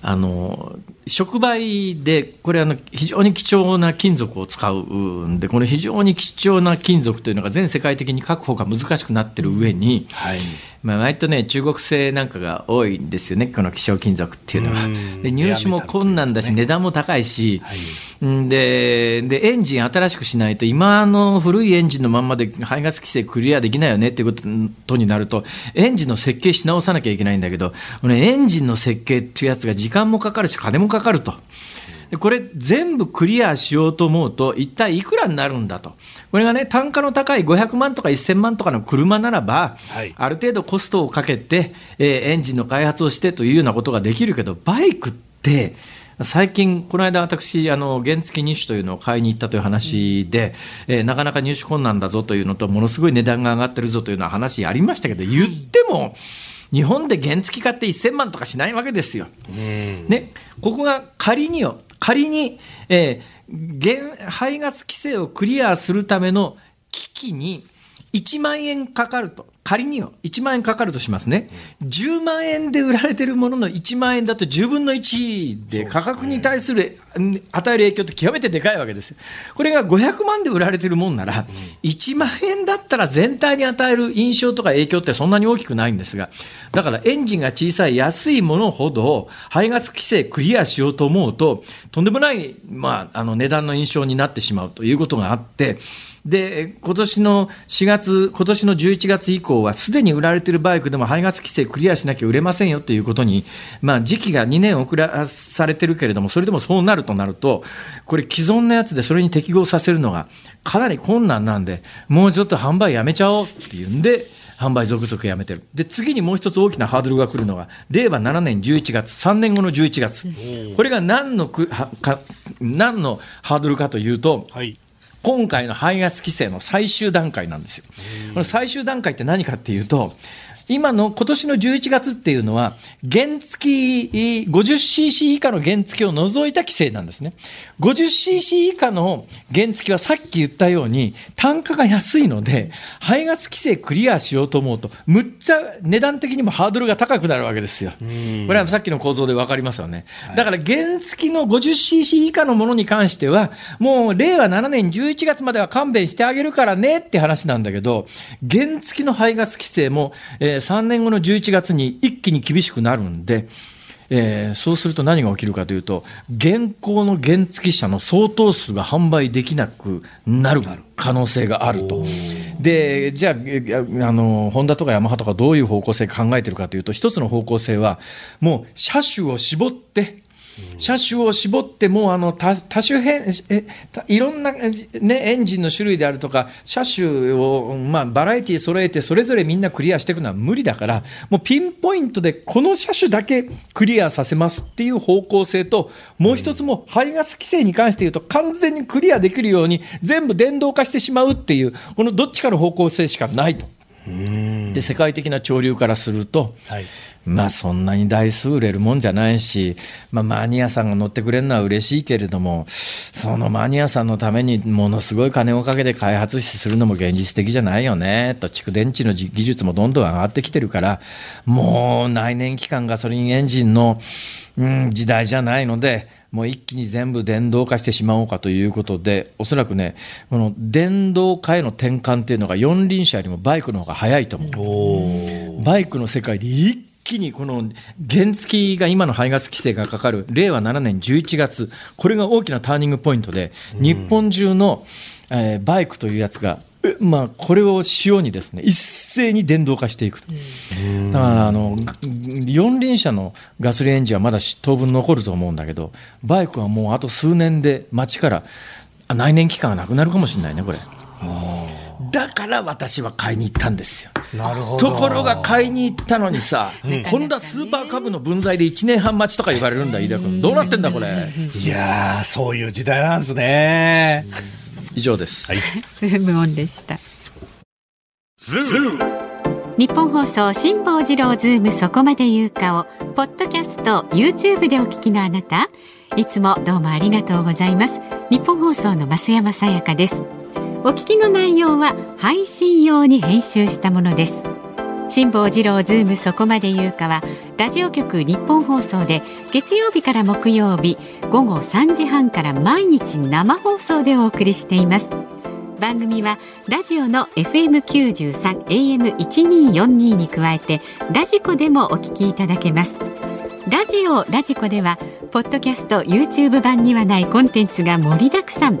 あの触媒で、これあの、非常に貴重な金属を使うんで、この非常に貴重な金属というのが全世界的に確保が難しくなってる上に、はい、まあ、割とね、中国製なんかが多いんですよね、この希少金属っていうのは。で入手も困難だし、値段も高いし、はい、でで、エンジン新しくしないと、今の古いエンジンのまんまで排ガス規制クリアできないよねっていうことになると、エンジンの設計し直さなきゃいけないんだけど、このエンジンの設計っていうやつが時間もかかるし、金もかかると。でこれ全部クリアしようと思うと一体いくらになるんだと。これがね単価の高い500万とか1000万とかの車ならば、はい、ある程度コストをかけて、えー、エンジンの開発をしてというようなことができるけどバイクって最近、この間私、あの原付2種というのを買いに行ったという話で、うん、えー、なかなか入手困難だぞというのと、ものすごい値段が上がってるぞというような話ありましたけど、言っても、日本で原付買って1000万とかしないわけですよ。ね、ここが仮によ、仮に、えー、原排ガス規制をクリアするための機器に1万円かかると。仮によ、1万円かかるとしますね。10万円で売られてるものの1万円だと10分の1で価格に対する与える影響って極めてでかいわけです。これが500万で売られてるもんなら、1万円だったら全体に与える印象とか影響ってそんなに大きくないんですが、だからエンジンが小さい安いものほど排ガス規制クリアしようと思うと、とんでもない、まあ、あの値段の印象になってしまうということがあって、で、今年の4月、今年の11月以降は、すでに売られているバイクでも排ガス規制クリアしなきゃ売れませんよということに、まあ、時期が2年遅らされてるけれども、それでもそうなるとなると、これ、既存のやつでそれに適合させるのがかなり困難なんで、もうちょっと販売やめちゃおうっていうんで、販売続々やめてる。で、次にもう一つ大きなハードルが来るのが、令和7年11月、3年後の11月。これが何のくはか何のハードルかというと、はい今回の排ガス規制の最終段階なんですよ。この最終段階って何かっていうと、今の今年の11月っていうのは、原付 50cc 以下の原付を除いた規制なんですね。50cc 以下の原付はさっき言ったように、単価が安いので、排ガス規制クリアしようと思うと、むっちゃ値段的にもハードルが高くなるわけですよ。これはさっきの構造で分かりますよね。だから原付の 50cc 以下のものに関しては、もう令和7年11月までは勘弁してあげるからねって話なんだけど、原付の排ガス規制も、えー3年後の11月に一気に厳しくなるんで、えー、そうすると何が起きるかというと、現行の原付車の相当数が販売できなくなる可能性があると。で、じゃあ、あの、ホンダとかヤマハとかどういう方向性考えてるかというと、一つの方向性は、もう車種を絞って、車種を絞ってもあの多種変えいろんな、ね、エンジンの種類であるとか車種を、まあ、バラエティー揃えてそれぞれみんなクリアしていくのは無理だからもうピンポイントでこの車種だけクリアさせますっていう方向性ともう一つも排ガス規制に関して言うと完全にクリアできるように全部電動化してしまうっていうこのどっちかの方向性しかないと。で世界的な潮流からすると、はい。まあそんなに台数売れるもんじゃないし、まあ、マニアさんが乗ってくれるのは嬉しいけれども、そのマニアさんのためにものすごい金をかけて開発するのも現実的じゃないよね、と、蓄電池の技術もどんどん上がってきてるから、もう内燃機関ガソリンエンジンの、うん、時代じゃないので、もう一気に全部電動化してしまおうかということで、おそらくね、この電動化への転換っていうのが四輪車よりもバイクの方が早いと思う。バイクの世界で一気にこの原付が今の排ガス規制がかかる令和7年11月、これが大きなターニングポイントで、日本中のえー、バイクというやつがまあ、これを塩にですね一斉に電動化していくだからあの四輪車のガソリンエンジンはまだ当分残ると思うんだけどバイクはもうあと数年で街から内燃機関がなくなるかもしれないねこれ。だから私は買いに行ったんですよ。ところが買いに行ったのにさ、ホンダスーパーカブの分際で1年半待ちとか言われるんだ、飯田君。どうなってんだ、これ。いやそういう時代なんですね。以上です。はい。ズームオンでした。ニッポン放送辛坊治郎ズームそこまで言うかをポッドキャスト YouTube でお聞きのあなたいつもどうもありがとうございます日本放送の増山さやかですお聞きの内容は配信用に編集したものです辛坊治郎ズームそこまで言うかはラジオ局日本放送で月曜日から木曜日午後3時半から毎日生放送でお送りしています。番組はラジオの FM93 AM1242 に加えてラジコでもお聞きいただけます。ラジオラジコではポッドキャスト YouTube 版にはないコンテンツが盛りだくさん。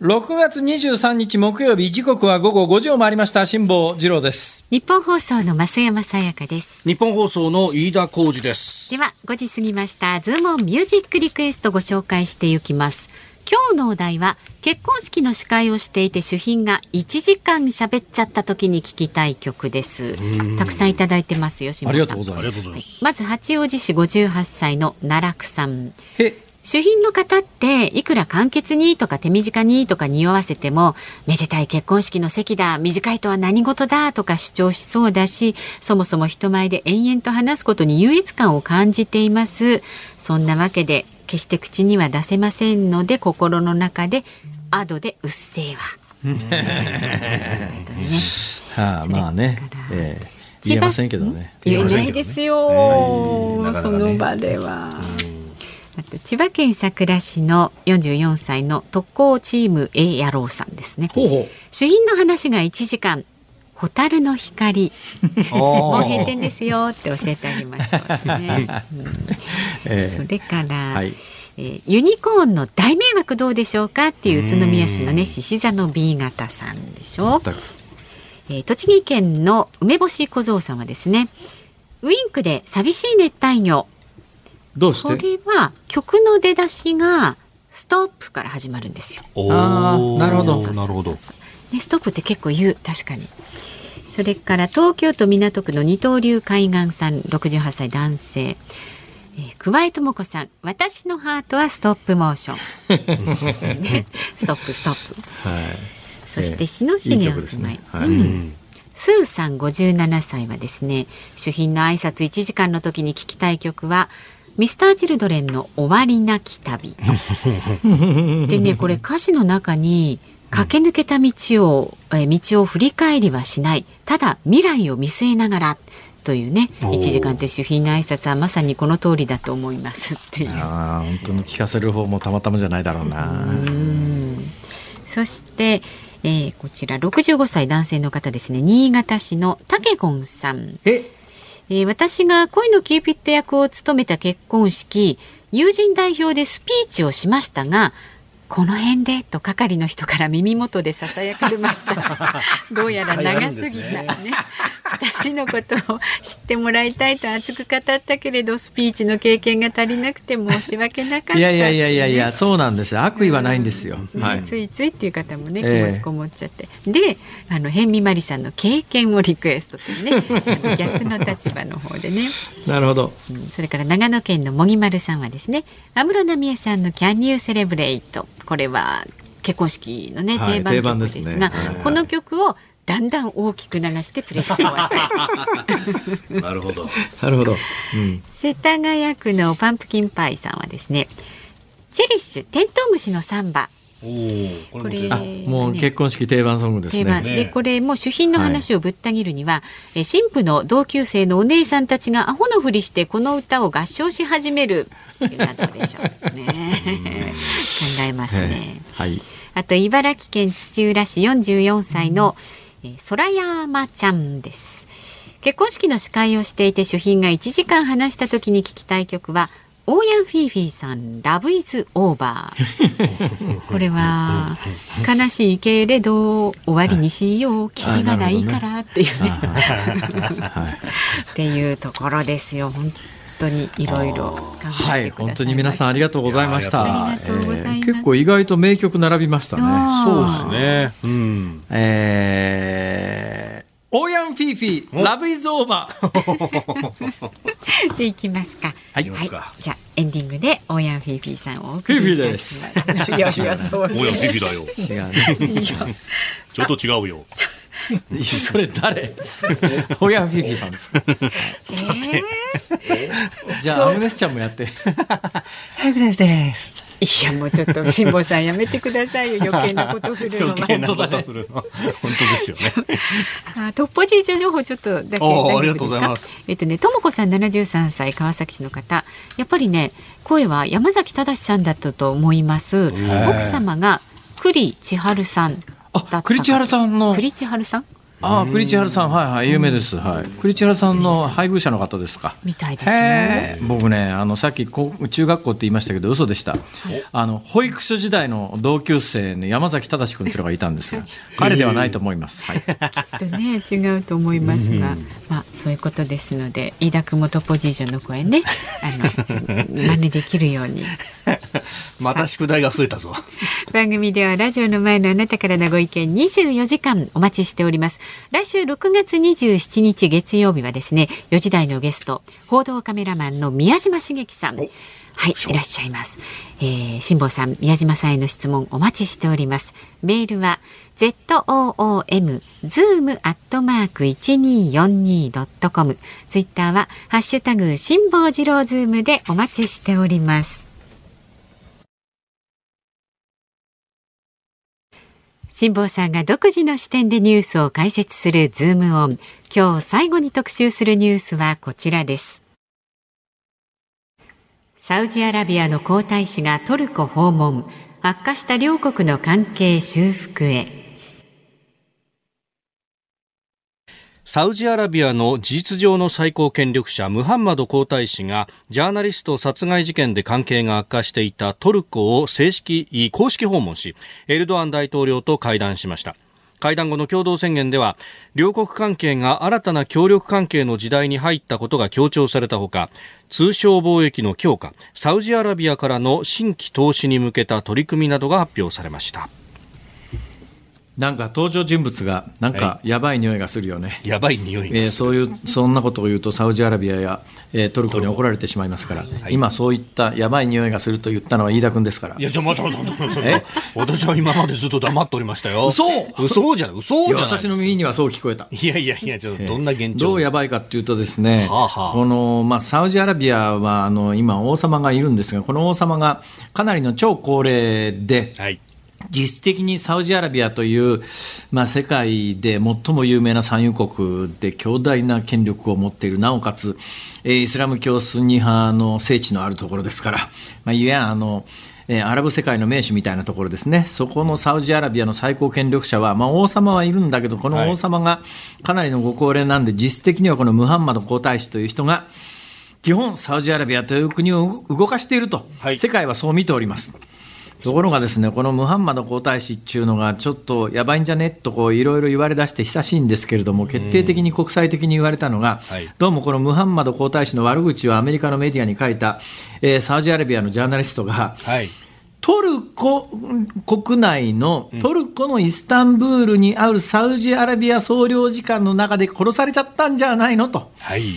6月23日木曜日時刻は午後5時を回りました。辛坊治郎です。日本放送の増山さやかです。日本放送の飯田浩二です。では5時過ぎました。ズームオンミュージックリクエストご紹介していきます。今日のお題は結婚式の司会をしていて主賓が1時間喋っちゃった時に聞きたい曲です。たくさんいただいてますよありがとうございます、はい、まず八王子市58歳の奈落さん主賓の方っていくら簡潔にとか手短にとか匂わせてもめでたい結婚式の席だ短いとは何事だとか主張しそうだしそもそも人前で延々と話すことに優越感を感じています。そんなわけで決して口には出せませんので心の中でアドでうっせえわ。はあ、[LAUGHS] まあね、えー、言えませんけどね。言えないですよ、ね、その場では。千葉県佐倉市の44歳の特攻チーム A 野郎さんですね。ほうほう。主賓の話が1時間蛍の光。[LAUGHS] もう閉店ですよって教えてあげましょうね、[LAUGHS] うん。えー、それから、はい、えー、ユニコーンの大迷惑どうでしょうかっていう宇都宮市のね獅子座の B 型さんでしょ、えー、栃木県の梅干し小僧さんはですねウインクで寂しい熱帯魚どうして？これは曲の出だしがストップから始まるんですよ。あなるほど。なるほど。ねストップって結構言う。確かに。それから東京都港区の二刀流海岸さん68歳男性。えー、桑井智子さん。私のハートはストップモーション、[LAUGHS] ね、ストップストップ、はい、そして日野市にお住まい、ねはい、うん、スーさん57歳はですね主賓の挨拶1時間の時に聞きたい曲はミスターチルドレンの終わりなき旅。でねこれ歌詞の中に駆け抜けた道を、え道を振り返りはしない。ただ未来を見据えながらというね1時間と主賓の挨拶はまさにこの通りだと思います。っていう。あ本当に聞かせる方もたまたまじゃないだろうな。そして、えー、こちら65歳男性の方ですね。新潟市のたけごんさん。ええー、私が恋のキューピット役を務めた結婚式友人代表でスピーチをしましたがこの辺でと係の人から耳元でささやかれました。[LAUGHS] どうやら長すぎたね二人のことを知ってもらいたいと熱く語ったけれどスピーチの経験が足りなくて申し訳なかった、ね、いやいやいやいやいやそうなんです悪意はないんですよ、うん。はい、ついついっていう方もね気持ちこもっちゃって、えー、であの辺見まりさんの経験をリクエストというね逆の立場の方でね。なるほど、うん、それから長野県のもぎまるさんはですね安室奈美恵さんの「キャンニューセレブレイトこれは結婚式のね、はい、定番曲ですが、ね。はい、この曲をだんだん大きく流してプレッシャーを与える。[LAUGHS] なるほど。なるほど、うん、世田谷区のパンプキンパイさんはですねチェリッシュテントウムシのサンバ。これもう結婚式定番ソングですね。でこれも主賓の話をぶった切るには、はい、新婦の同級生のお姉さんたちがアホのふりしてこの歌を合唱し始める。いうのはどうでしょうね。考えますね。はい。あと茨城県土浦市44歳の、えー、空山ちゃんです。結婚式の司会をしていて主賓が1時間話した時に聞きたい曲はオーヤンフィーフィーさん、ラブイズオーバー。[LAUGHS] これは、悲しいけれど、終わりにしよう、きりがないからっていうね。っていうところですよ、本当にいろいろはい、本当に皆さんありがとうございました。結構意外と名曲並びましたね。そうですね。うん。えーオーヤンフィーフィー、ラブイズオーバー。[LAUGHS] でいきますか。はい。はい、じゃエンディングでオーヤンフィーフィーさんをお送りいたします。いやいやそう。オーヤンフィーフィーだよ。違う、ね。ちょっと違うよ。[LAUGHS] それ誰？オーヤンフィーフィーさんです。[LAUGHS] えー、じゃあアグネスちゃんもやって。アグネスです。いやもうちょっと辛坊さんやめてくださいよ。[LAUGHS] 余計なこと振るの余計なこと振るの本当ですよね。あトッポジー情報ちょっとだけありがとうございます。えっとねともこさん七十三歳川崎市の方。やっぱりね声は山崎正さんだったと思います。奥様が栗千春さんあ栗千春さんの。栗千春さん？ああ、栗千春さん、はいはい、有名です。はい。栗千春さんの配偶者の方ですか？みたいですね。僕ね、あの、さっき、中学校って言いましたけど、嘘でした。あの、保育所時代の同級生の山崎正君っていうのがいたんですが。彼ではないと思います。はい。きっとね、違うと思いますが、まあ、そういうことですので、飯田君もトポジージョンの声ね、あの、[LAUGHS] 真似できるように。[LAUGHS] また宿題が増えたぞ。番組ではラジオの前のあなたからのご意見24時間お待ちしております。来週6月27日月曜日はですね4時台のゲスト報道カメラマンの宮島茂樹さん。はいいらっしゃいます、えー、辛坊さん宮島さんへの質問お待ちしております。メールは z o o m zoom アットマーク一二四二ドットコム。ツイッターはハッシュタグ辛坊治郎ズームでお待ちしております辛坊さんが独自の視点でニュースを解説するズームオン。今日最後に特集するニュースはこちらです。サウジアラビアの皇太子がトルコ訪問。悪化した両国の関係修復へ。サウジアラビアの事実上の最高権力者ムハンマド皇太子がジャーナリスト殺害事件で関係が悪化していたトルコを正式公式訪問しエルドアン大統領と会談しました。会談後の共同宣言では両国関係が新たな協力関係の時代に入ったことが強調されたほか通商貿易の強化サウジアラビアからの新規投資に向けた取り組みなどが発表されました。なんか登場人物がなんかやばい匂いがするよね。やばい匂いえー、そういうそんなことを言うとサウジアラビアや、えー、トルコに怒られてしまいますから、はい、今そういったやばい匂いがすると言ったのは飯田君ですから。いやじゃ待って待って待ってえ？私は今までずっと黙っておりましたよ。嘘嘘じゃない嘘じゃない。私の耳にはそう聞こえた。いやいやいやちょっとどんな現状、どうやばいかっていうとですね、はあはあ、このまあサウジアラビアはあの今王様がいるんですがこの王様がかなりの超高齢で。はい実質的にサウジアラビアという、まあ、世界で最も有名な産油国で強大な権力を持っている、なおかつ、えイスラム教スンニ派の聖地のあるところですから、まあ、いやあの、えアラブ世界の名手みたいなところですね、そこのサウジアラビアの最高権力者は、まあ、王様はいるんだけど、この王様がかなりのご高齢なんで、実質的にはこのムハンマド皇太子という人が、基本、サウジアラビアという国を動かしていると、世界はそう見ております。ところがですね、このムハンマド皇太子っていうのがちょっとやばいんじゃね？とこういろいろ言われ出して久しいんですけれども、決定的に国際的に言われたのが、どうもこのムハンマド皇太子の悪口をアメリカのメディアに書いた、えー、サウジアラビアのジャーナリストが、はい。トルコ国内のトルコのイスタンブールにあるサウジアラビア総領事館の中で殺されちゃったんじゃないの？と。はい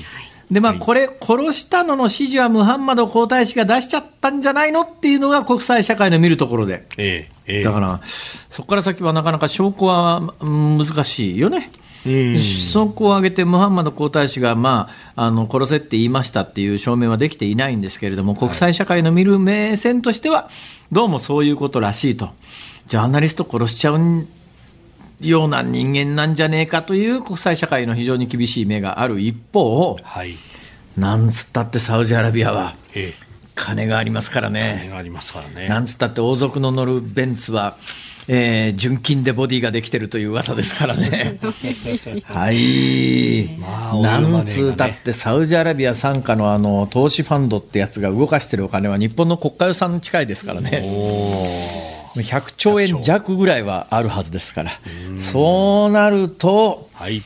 で、まあ、これ、殺したのの指示はムハンマド皇太子が出しちゃったんじゃないのっていうのが国際社会の見るところで。えええ、だから、そこから先はなかなか証拠は難しいよね。そこを挙げてムハンマド皇太子が、まあ、あの殺せって言いましたっていう証明はできていないんですけれども、国際社会の見る目線としては、どうもそういうことらしいと、ジャーナリスト殺しちゃうような人間なんじゃねえかという国際社会の非常に厳しい目がある一方、はい、なんつったってサウジアラビアは、金がありますからね。金がありますからね。なんつったって王族の乗るベンツは、えー、純金でボディができてるという噂ですからね。[LAUGHS] はい。まあ、なんつうたってサウジアラビア傘下のあの投資ファンドってやつが動かしてるお金は日本の国家予算に近いですからね。100兆円弱ぐらいはあるはずですから。そうなると、はい。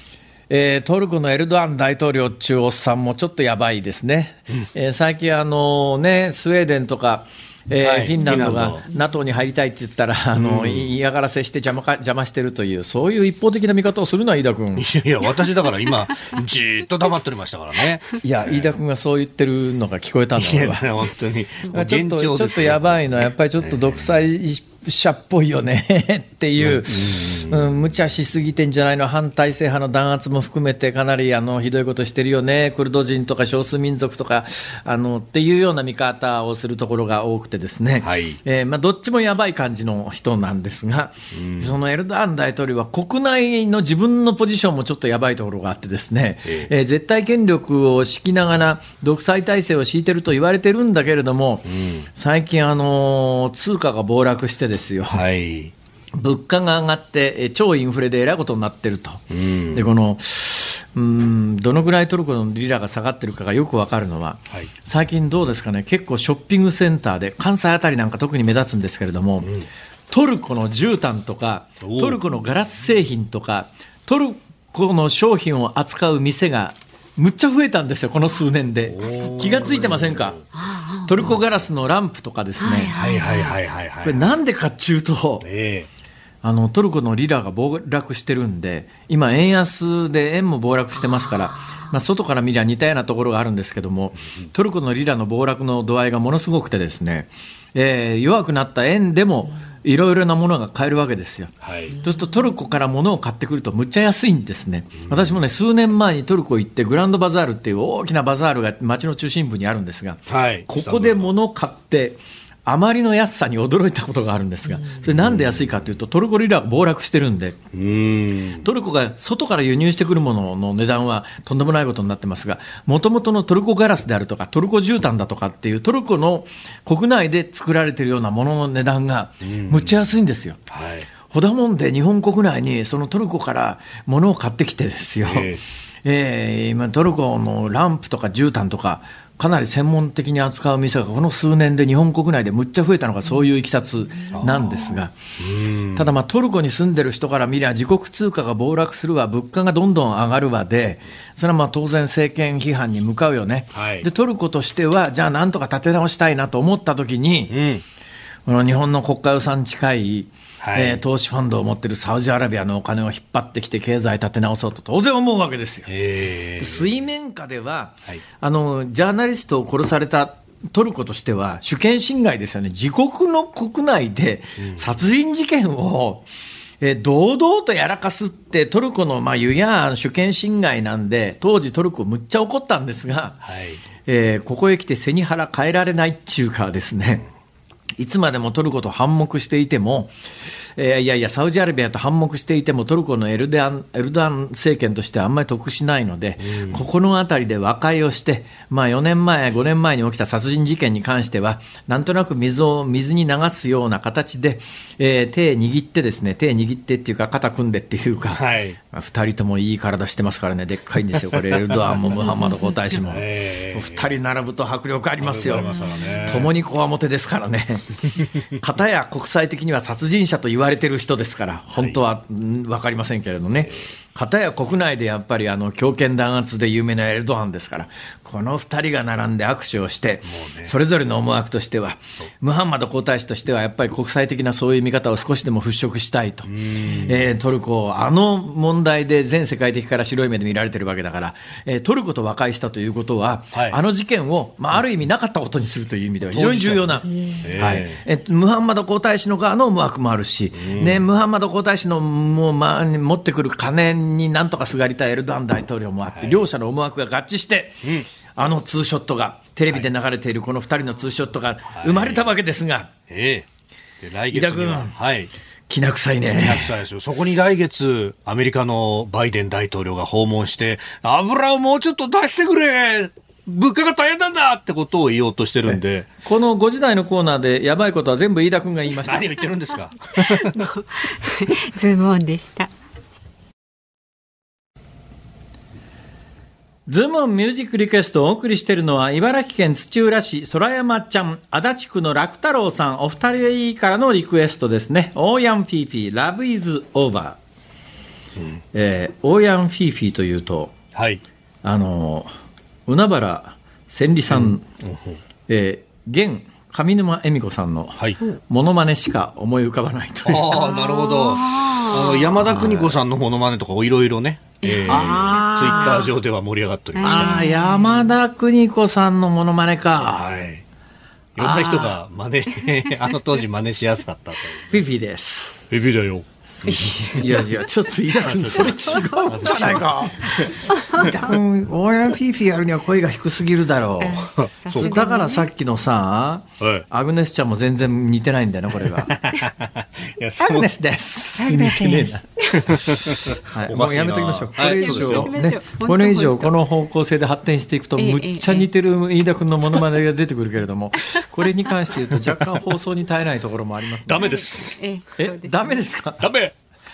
えー、トルコのエルドアン大統領中央さんもちょっとやばいですね、うん、えー、最近あの、ね、スウェーデンとか、えー、はい、フィンランドが NATO に入りたいって言ったら、あの、うん、嫌がらせして邪魔か邪魔してるという、そういう一方的な見方をするのは飯田君。いやいや、私だから今、じっと黙っておりましたからね。いや、飯田君がそう言ってるのが聞こえたんだいや、本当に。ちょっと、ちょっとやばいのは、やっぱりちょっと独裁者っぽいよねっていう、うん、無茶しすぎてんじゃないの、反体制派の弾圧も含めて、かなりあのひどいことしてるよね、クルド人とか少数民族とかあのっていうような見方をするところが多くて、ですね、はいえーまあ、どっちもやばい感じの人なんですが、うん、そのエルドアン大統領は国内の自分のポジションもちょっとやばいところがあって、ですね、えー、絶対権力を敷きながら、独裁体制を敷いてると言われてるんだけれども、うん、最近、あの通貨が暴落して、ですよ。はい、物価が上がって超インフレでえらいことになってると。うん、でこのうんどのぐらいトルコのリラが下がってるかがよく分かるのは、はい、最近どうですかね、結構ショッピングセンターで、関西あたりなんか特に目立つんですけれども、うん、トルコの絨毯とか、トルコのガラス製品とか、トルコの商品を扱う店がむっちゃ増えたんですよ、この数年で。気がついてませんか？トルコガラスのランプとかですね。はいはいはいはい、はい。これなんでかっちゅうと、えーあのトルコのリラが暴落してるんで、今、円安で円も暴落してますから、まあ、外から見りゃ似たようなところがあるんですけども、トルコのリラの暴落の度合いがものすごくて、ですね、えー、弱くなった円でも、いろいろなものが買えるわけですよ、はい、そうするとトルコから物を買ってくるとむっちゃ安いんですね、うん、私もね数年前にトルコ行ってグランドバザールっていう大きなバザールが街の中心部にあるんですが、はい、ここで物を買ってあまりの安さに驚いたことがあるんですが、それなんで安いかというと、トルコリラが暴落してるんで、トルコが外から輸入してくるものの値段はとんでもないことになってますが、もともとのトルコガラスであるとか、トルコ絨毯だとかっていう、トルコの国内で作られているようなものの値段がむっちゃ安いんですよ。はい。ほだもんで日本国内にそのトルコから物を買ってきてですよ、えー、えー、今トルコのランプとか絨毯とかかなり専門的に扱う店がこの数年で日本国内でむっちゃ増えたのがそういういきさつなんですが、ただまあトルコに住んでる人から見りゃ自国通貨が暴落するわ、物価がどんどん上がるわで、それはまあ当然政権批判に向かうよね。はい、で、トルコとしては、じゃあなんとか立て直したいなと思ったときに、うん、この日本の国家予算近いはい、えー、投資ファンドを持っているサウジアラビアのお金を引っ張ってきて経済立て直そうと当然思うわけですよ。水面下では、はい、あのジャーナリストを殺されたトルコとしては主権侵害ですよね、自国の国内で殺人事件を、えー、堂々とやらかすってトルコのまあ言や主権侵害なんで当時トルコむっちゃ怒ったんですが、はい、えー、ここへ来て背に腹変えられないっていうかですねいつまでもトルコと反目していても、えー、いやいや、サウジアラビアと反目していても、トルコのエルデアンエルドアン政権としてはあんまり得しないので、うん、ここのあたりで和解をして、まあ、4年前、5年前に起きた殺人事件に関しては、なんとなく水を水に流すような形で、えー、手握ってですね、手握ってっていうか、肩組んでっていうか、はい、2人ともいい体してますからね、でっかいんですよ、これ、エルドアンも [LAUGHS] ムハンマド皇太子も。えー、2人並ぶと迫力ありますよ。共にこわもてですからね。[LAUGHS] 片や国際的には殺人者と言われてる人ですから、本当は分かりませんけれどね、片や国内でやっぱりあの強権弾圧で有名なエルドアンですから、この2人が並んで握手をして、それぞれの思惑としては、ムハンマド皇太子としては、やっぱり国際的なそういう見方を少しでも払拭したいと、えー、トルコ、あの問題で全世界的から白い目で見られてるわけだから、えー、トルコと和解したということは、はい、あの事件を、まあ、ある意味なかったことにするという意味では非常に重要な、はい。えムハンマド皇太子の側の思惑もあるし、ね、ムハンマド皇太子のもう、まあ、持ってくる金になんとかすがりたいエルドアン大統領もあって、はい、両者の思惑が合致して、うん、あのツーショットが、テレビで流れているこの2人のツーショットが生まれたわけですが、はいえー、来月君、はい、きな臭いね。きな臭いですよ。そこに来月、アメリカのバイデン大統領が訪問して、油をもうちょっと出してくれ物価が大変なんだってことを言おうとしてるんで。この5時台のコーナーでやばいことは全部飯田君が言いました。何を言ってるんですか？[LAUGHS] ズームオンでした。ズームミュージックリクエストをお送りしているのは、茨城県土浦市空山ちゃん、足立区の楽太郎さん、お二人からのリクエストですね。オーヤンフィーフィー、 Love Is Over。えー、オーヤンフィーフィーというと、はい。あの、海原千里さん、うん、えー、現上沼恵美子さんのものまねしか思い浮かばないという。ああ、なるほど。あの山田邦子さんのものまねとかいろいろね。えー、ツイッター上では盛り上がっておりました。あ山田邦子さんのものまねか。はい。いろんな人が真似、[LAUGHS] あの当時真似しやすかったという。フィフィです。フィフィだよ。いやいや、ちょっと、イダ君、それ違うじゃないか。イダ君、オーヤンフィーフィーやるには声が低すぎるだろう。だからさっきのさ、アグネスちゃんも全然似てないんだよな、これが。[LAUGHS] アグネスです。アグネスです。[LAUGHS] はい、もうやめときましょう。これ以上、ね、これ以上、この方向性で発展していくと、むっちゃ似てる飯田君のものまねが出てくるけれども、これに関して言うと、若干放送に耐えないところもあります、ダメです。え、ダメですか？ダメ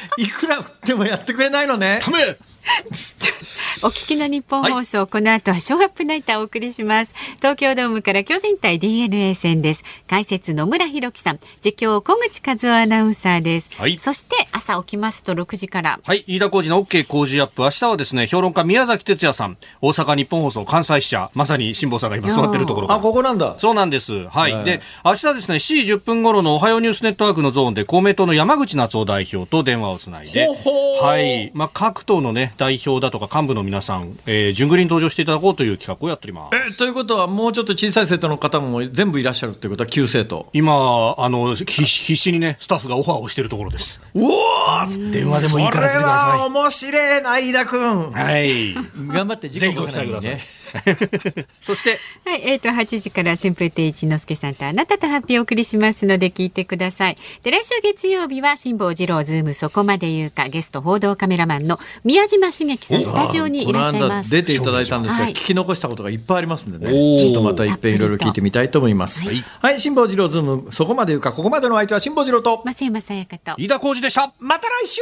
[LAUGHS] いくら振ってもやってくれないのね。[LAUGHS] お聞きの日本放送、はい、この後はショーアップナイターをお送りします。東京ドームから巨人対 DNA 戦です。解説野村弘樹さん、実況小口和夫アナウンサーです。はい、そして朝起きますと6時から。はい、飯田浩二の OK 工事アップ。明日はですね、評論家宮崎哲也さん、大阪日本放送関西支社、まさに辛坊さんが今座ってるところあ、ここなんだ。そうなんです。はい。で、明日ですね、7時10分頃のおはようニュースネットワークのゾーンで公明党の山口夏夫代表と電話をつないで、はい。まあ、各党のね、代表だとか幹部の皆さん、えー、順繰りに登場していただこうという企画をやっております。えー、ということは、もうちょっと小さい生徒の方も全部いらっしゃるということは、旧生徒今あの必、必死にね、スタッフがオファーをしているところです。おお電話でもいいから来てください。面白いな、飯田君。はい。頑張ってぜひお伝えください。[LAUGHS] そして、はい、えっ、ー、と8時から春風亭一之輔さんとあなたと発表をお送りしますので聞いてください。で来週月曜日は辛坊治郎ズームそこまで言うかゲスト報道カメラマンの宮嶋茂樹さんスタジオにいらっしゃいます。出ていただいたんですが、はい、聞き残したことがいっぱいありますんでね。ちょっとまた一遍いろいろ聞いてみたいと思います。はい、はい、辛坊治郎ズームそこまで言うかここまでの相手は辛坊治郎と増山さやかと飯田浩二でした。また来週。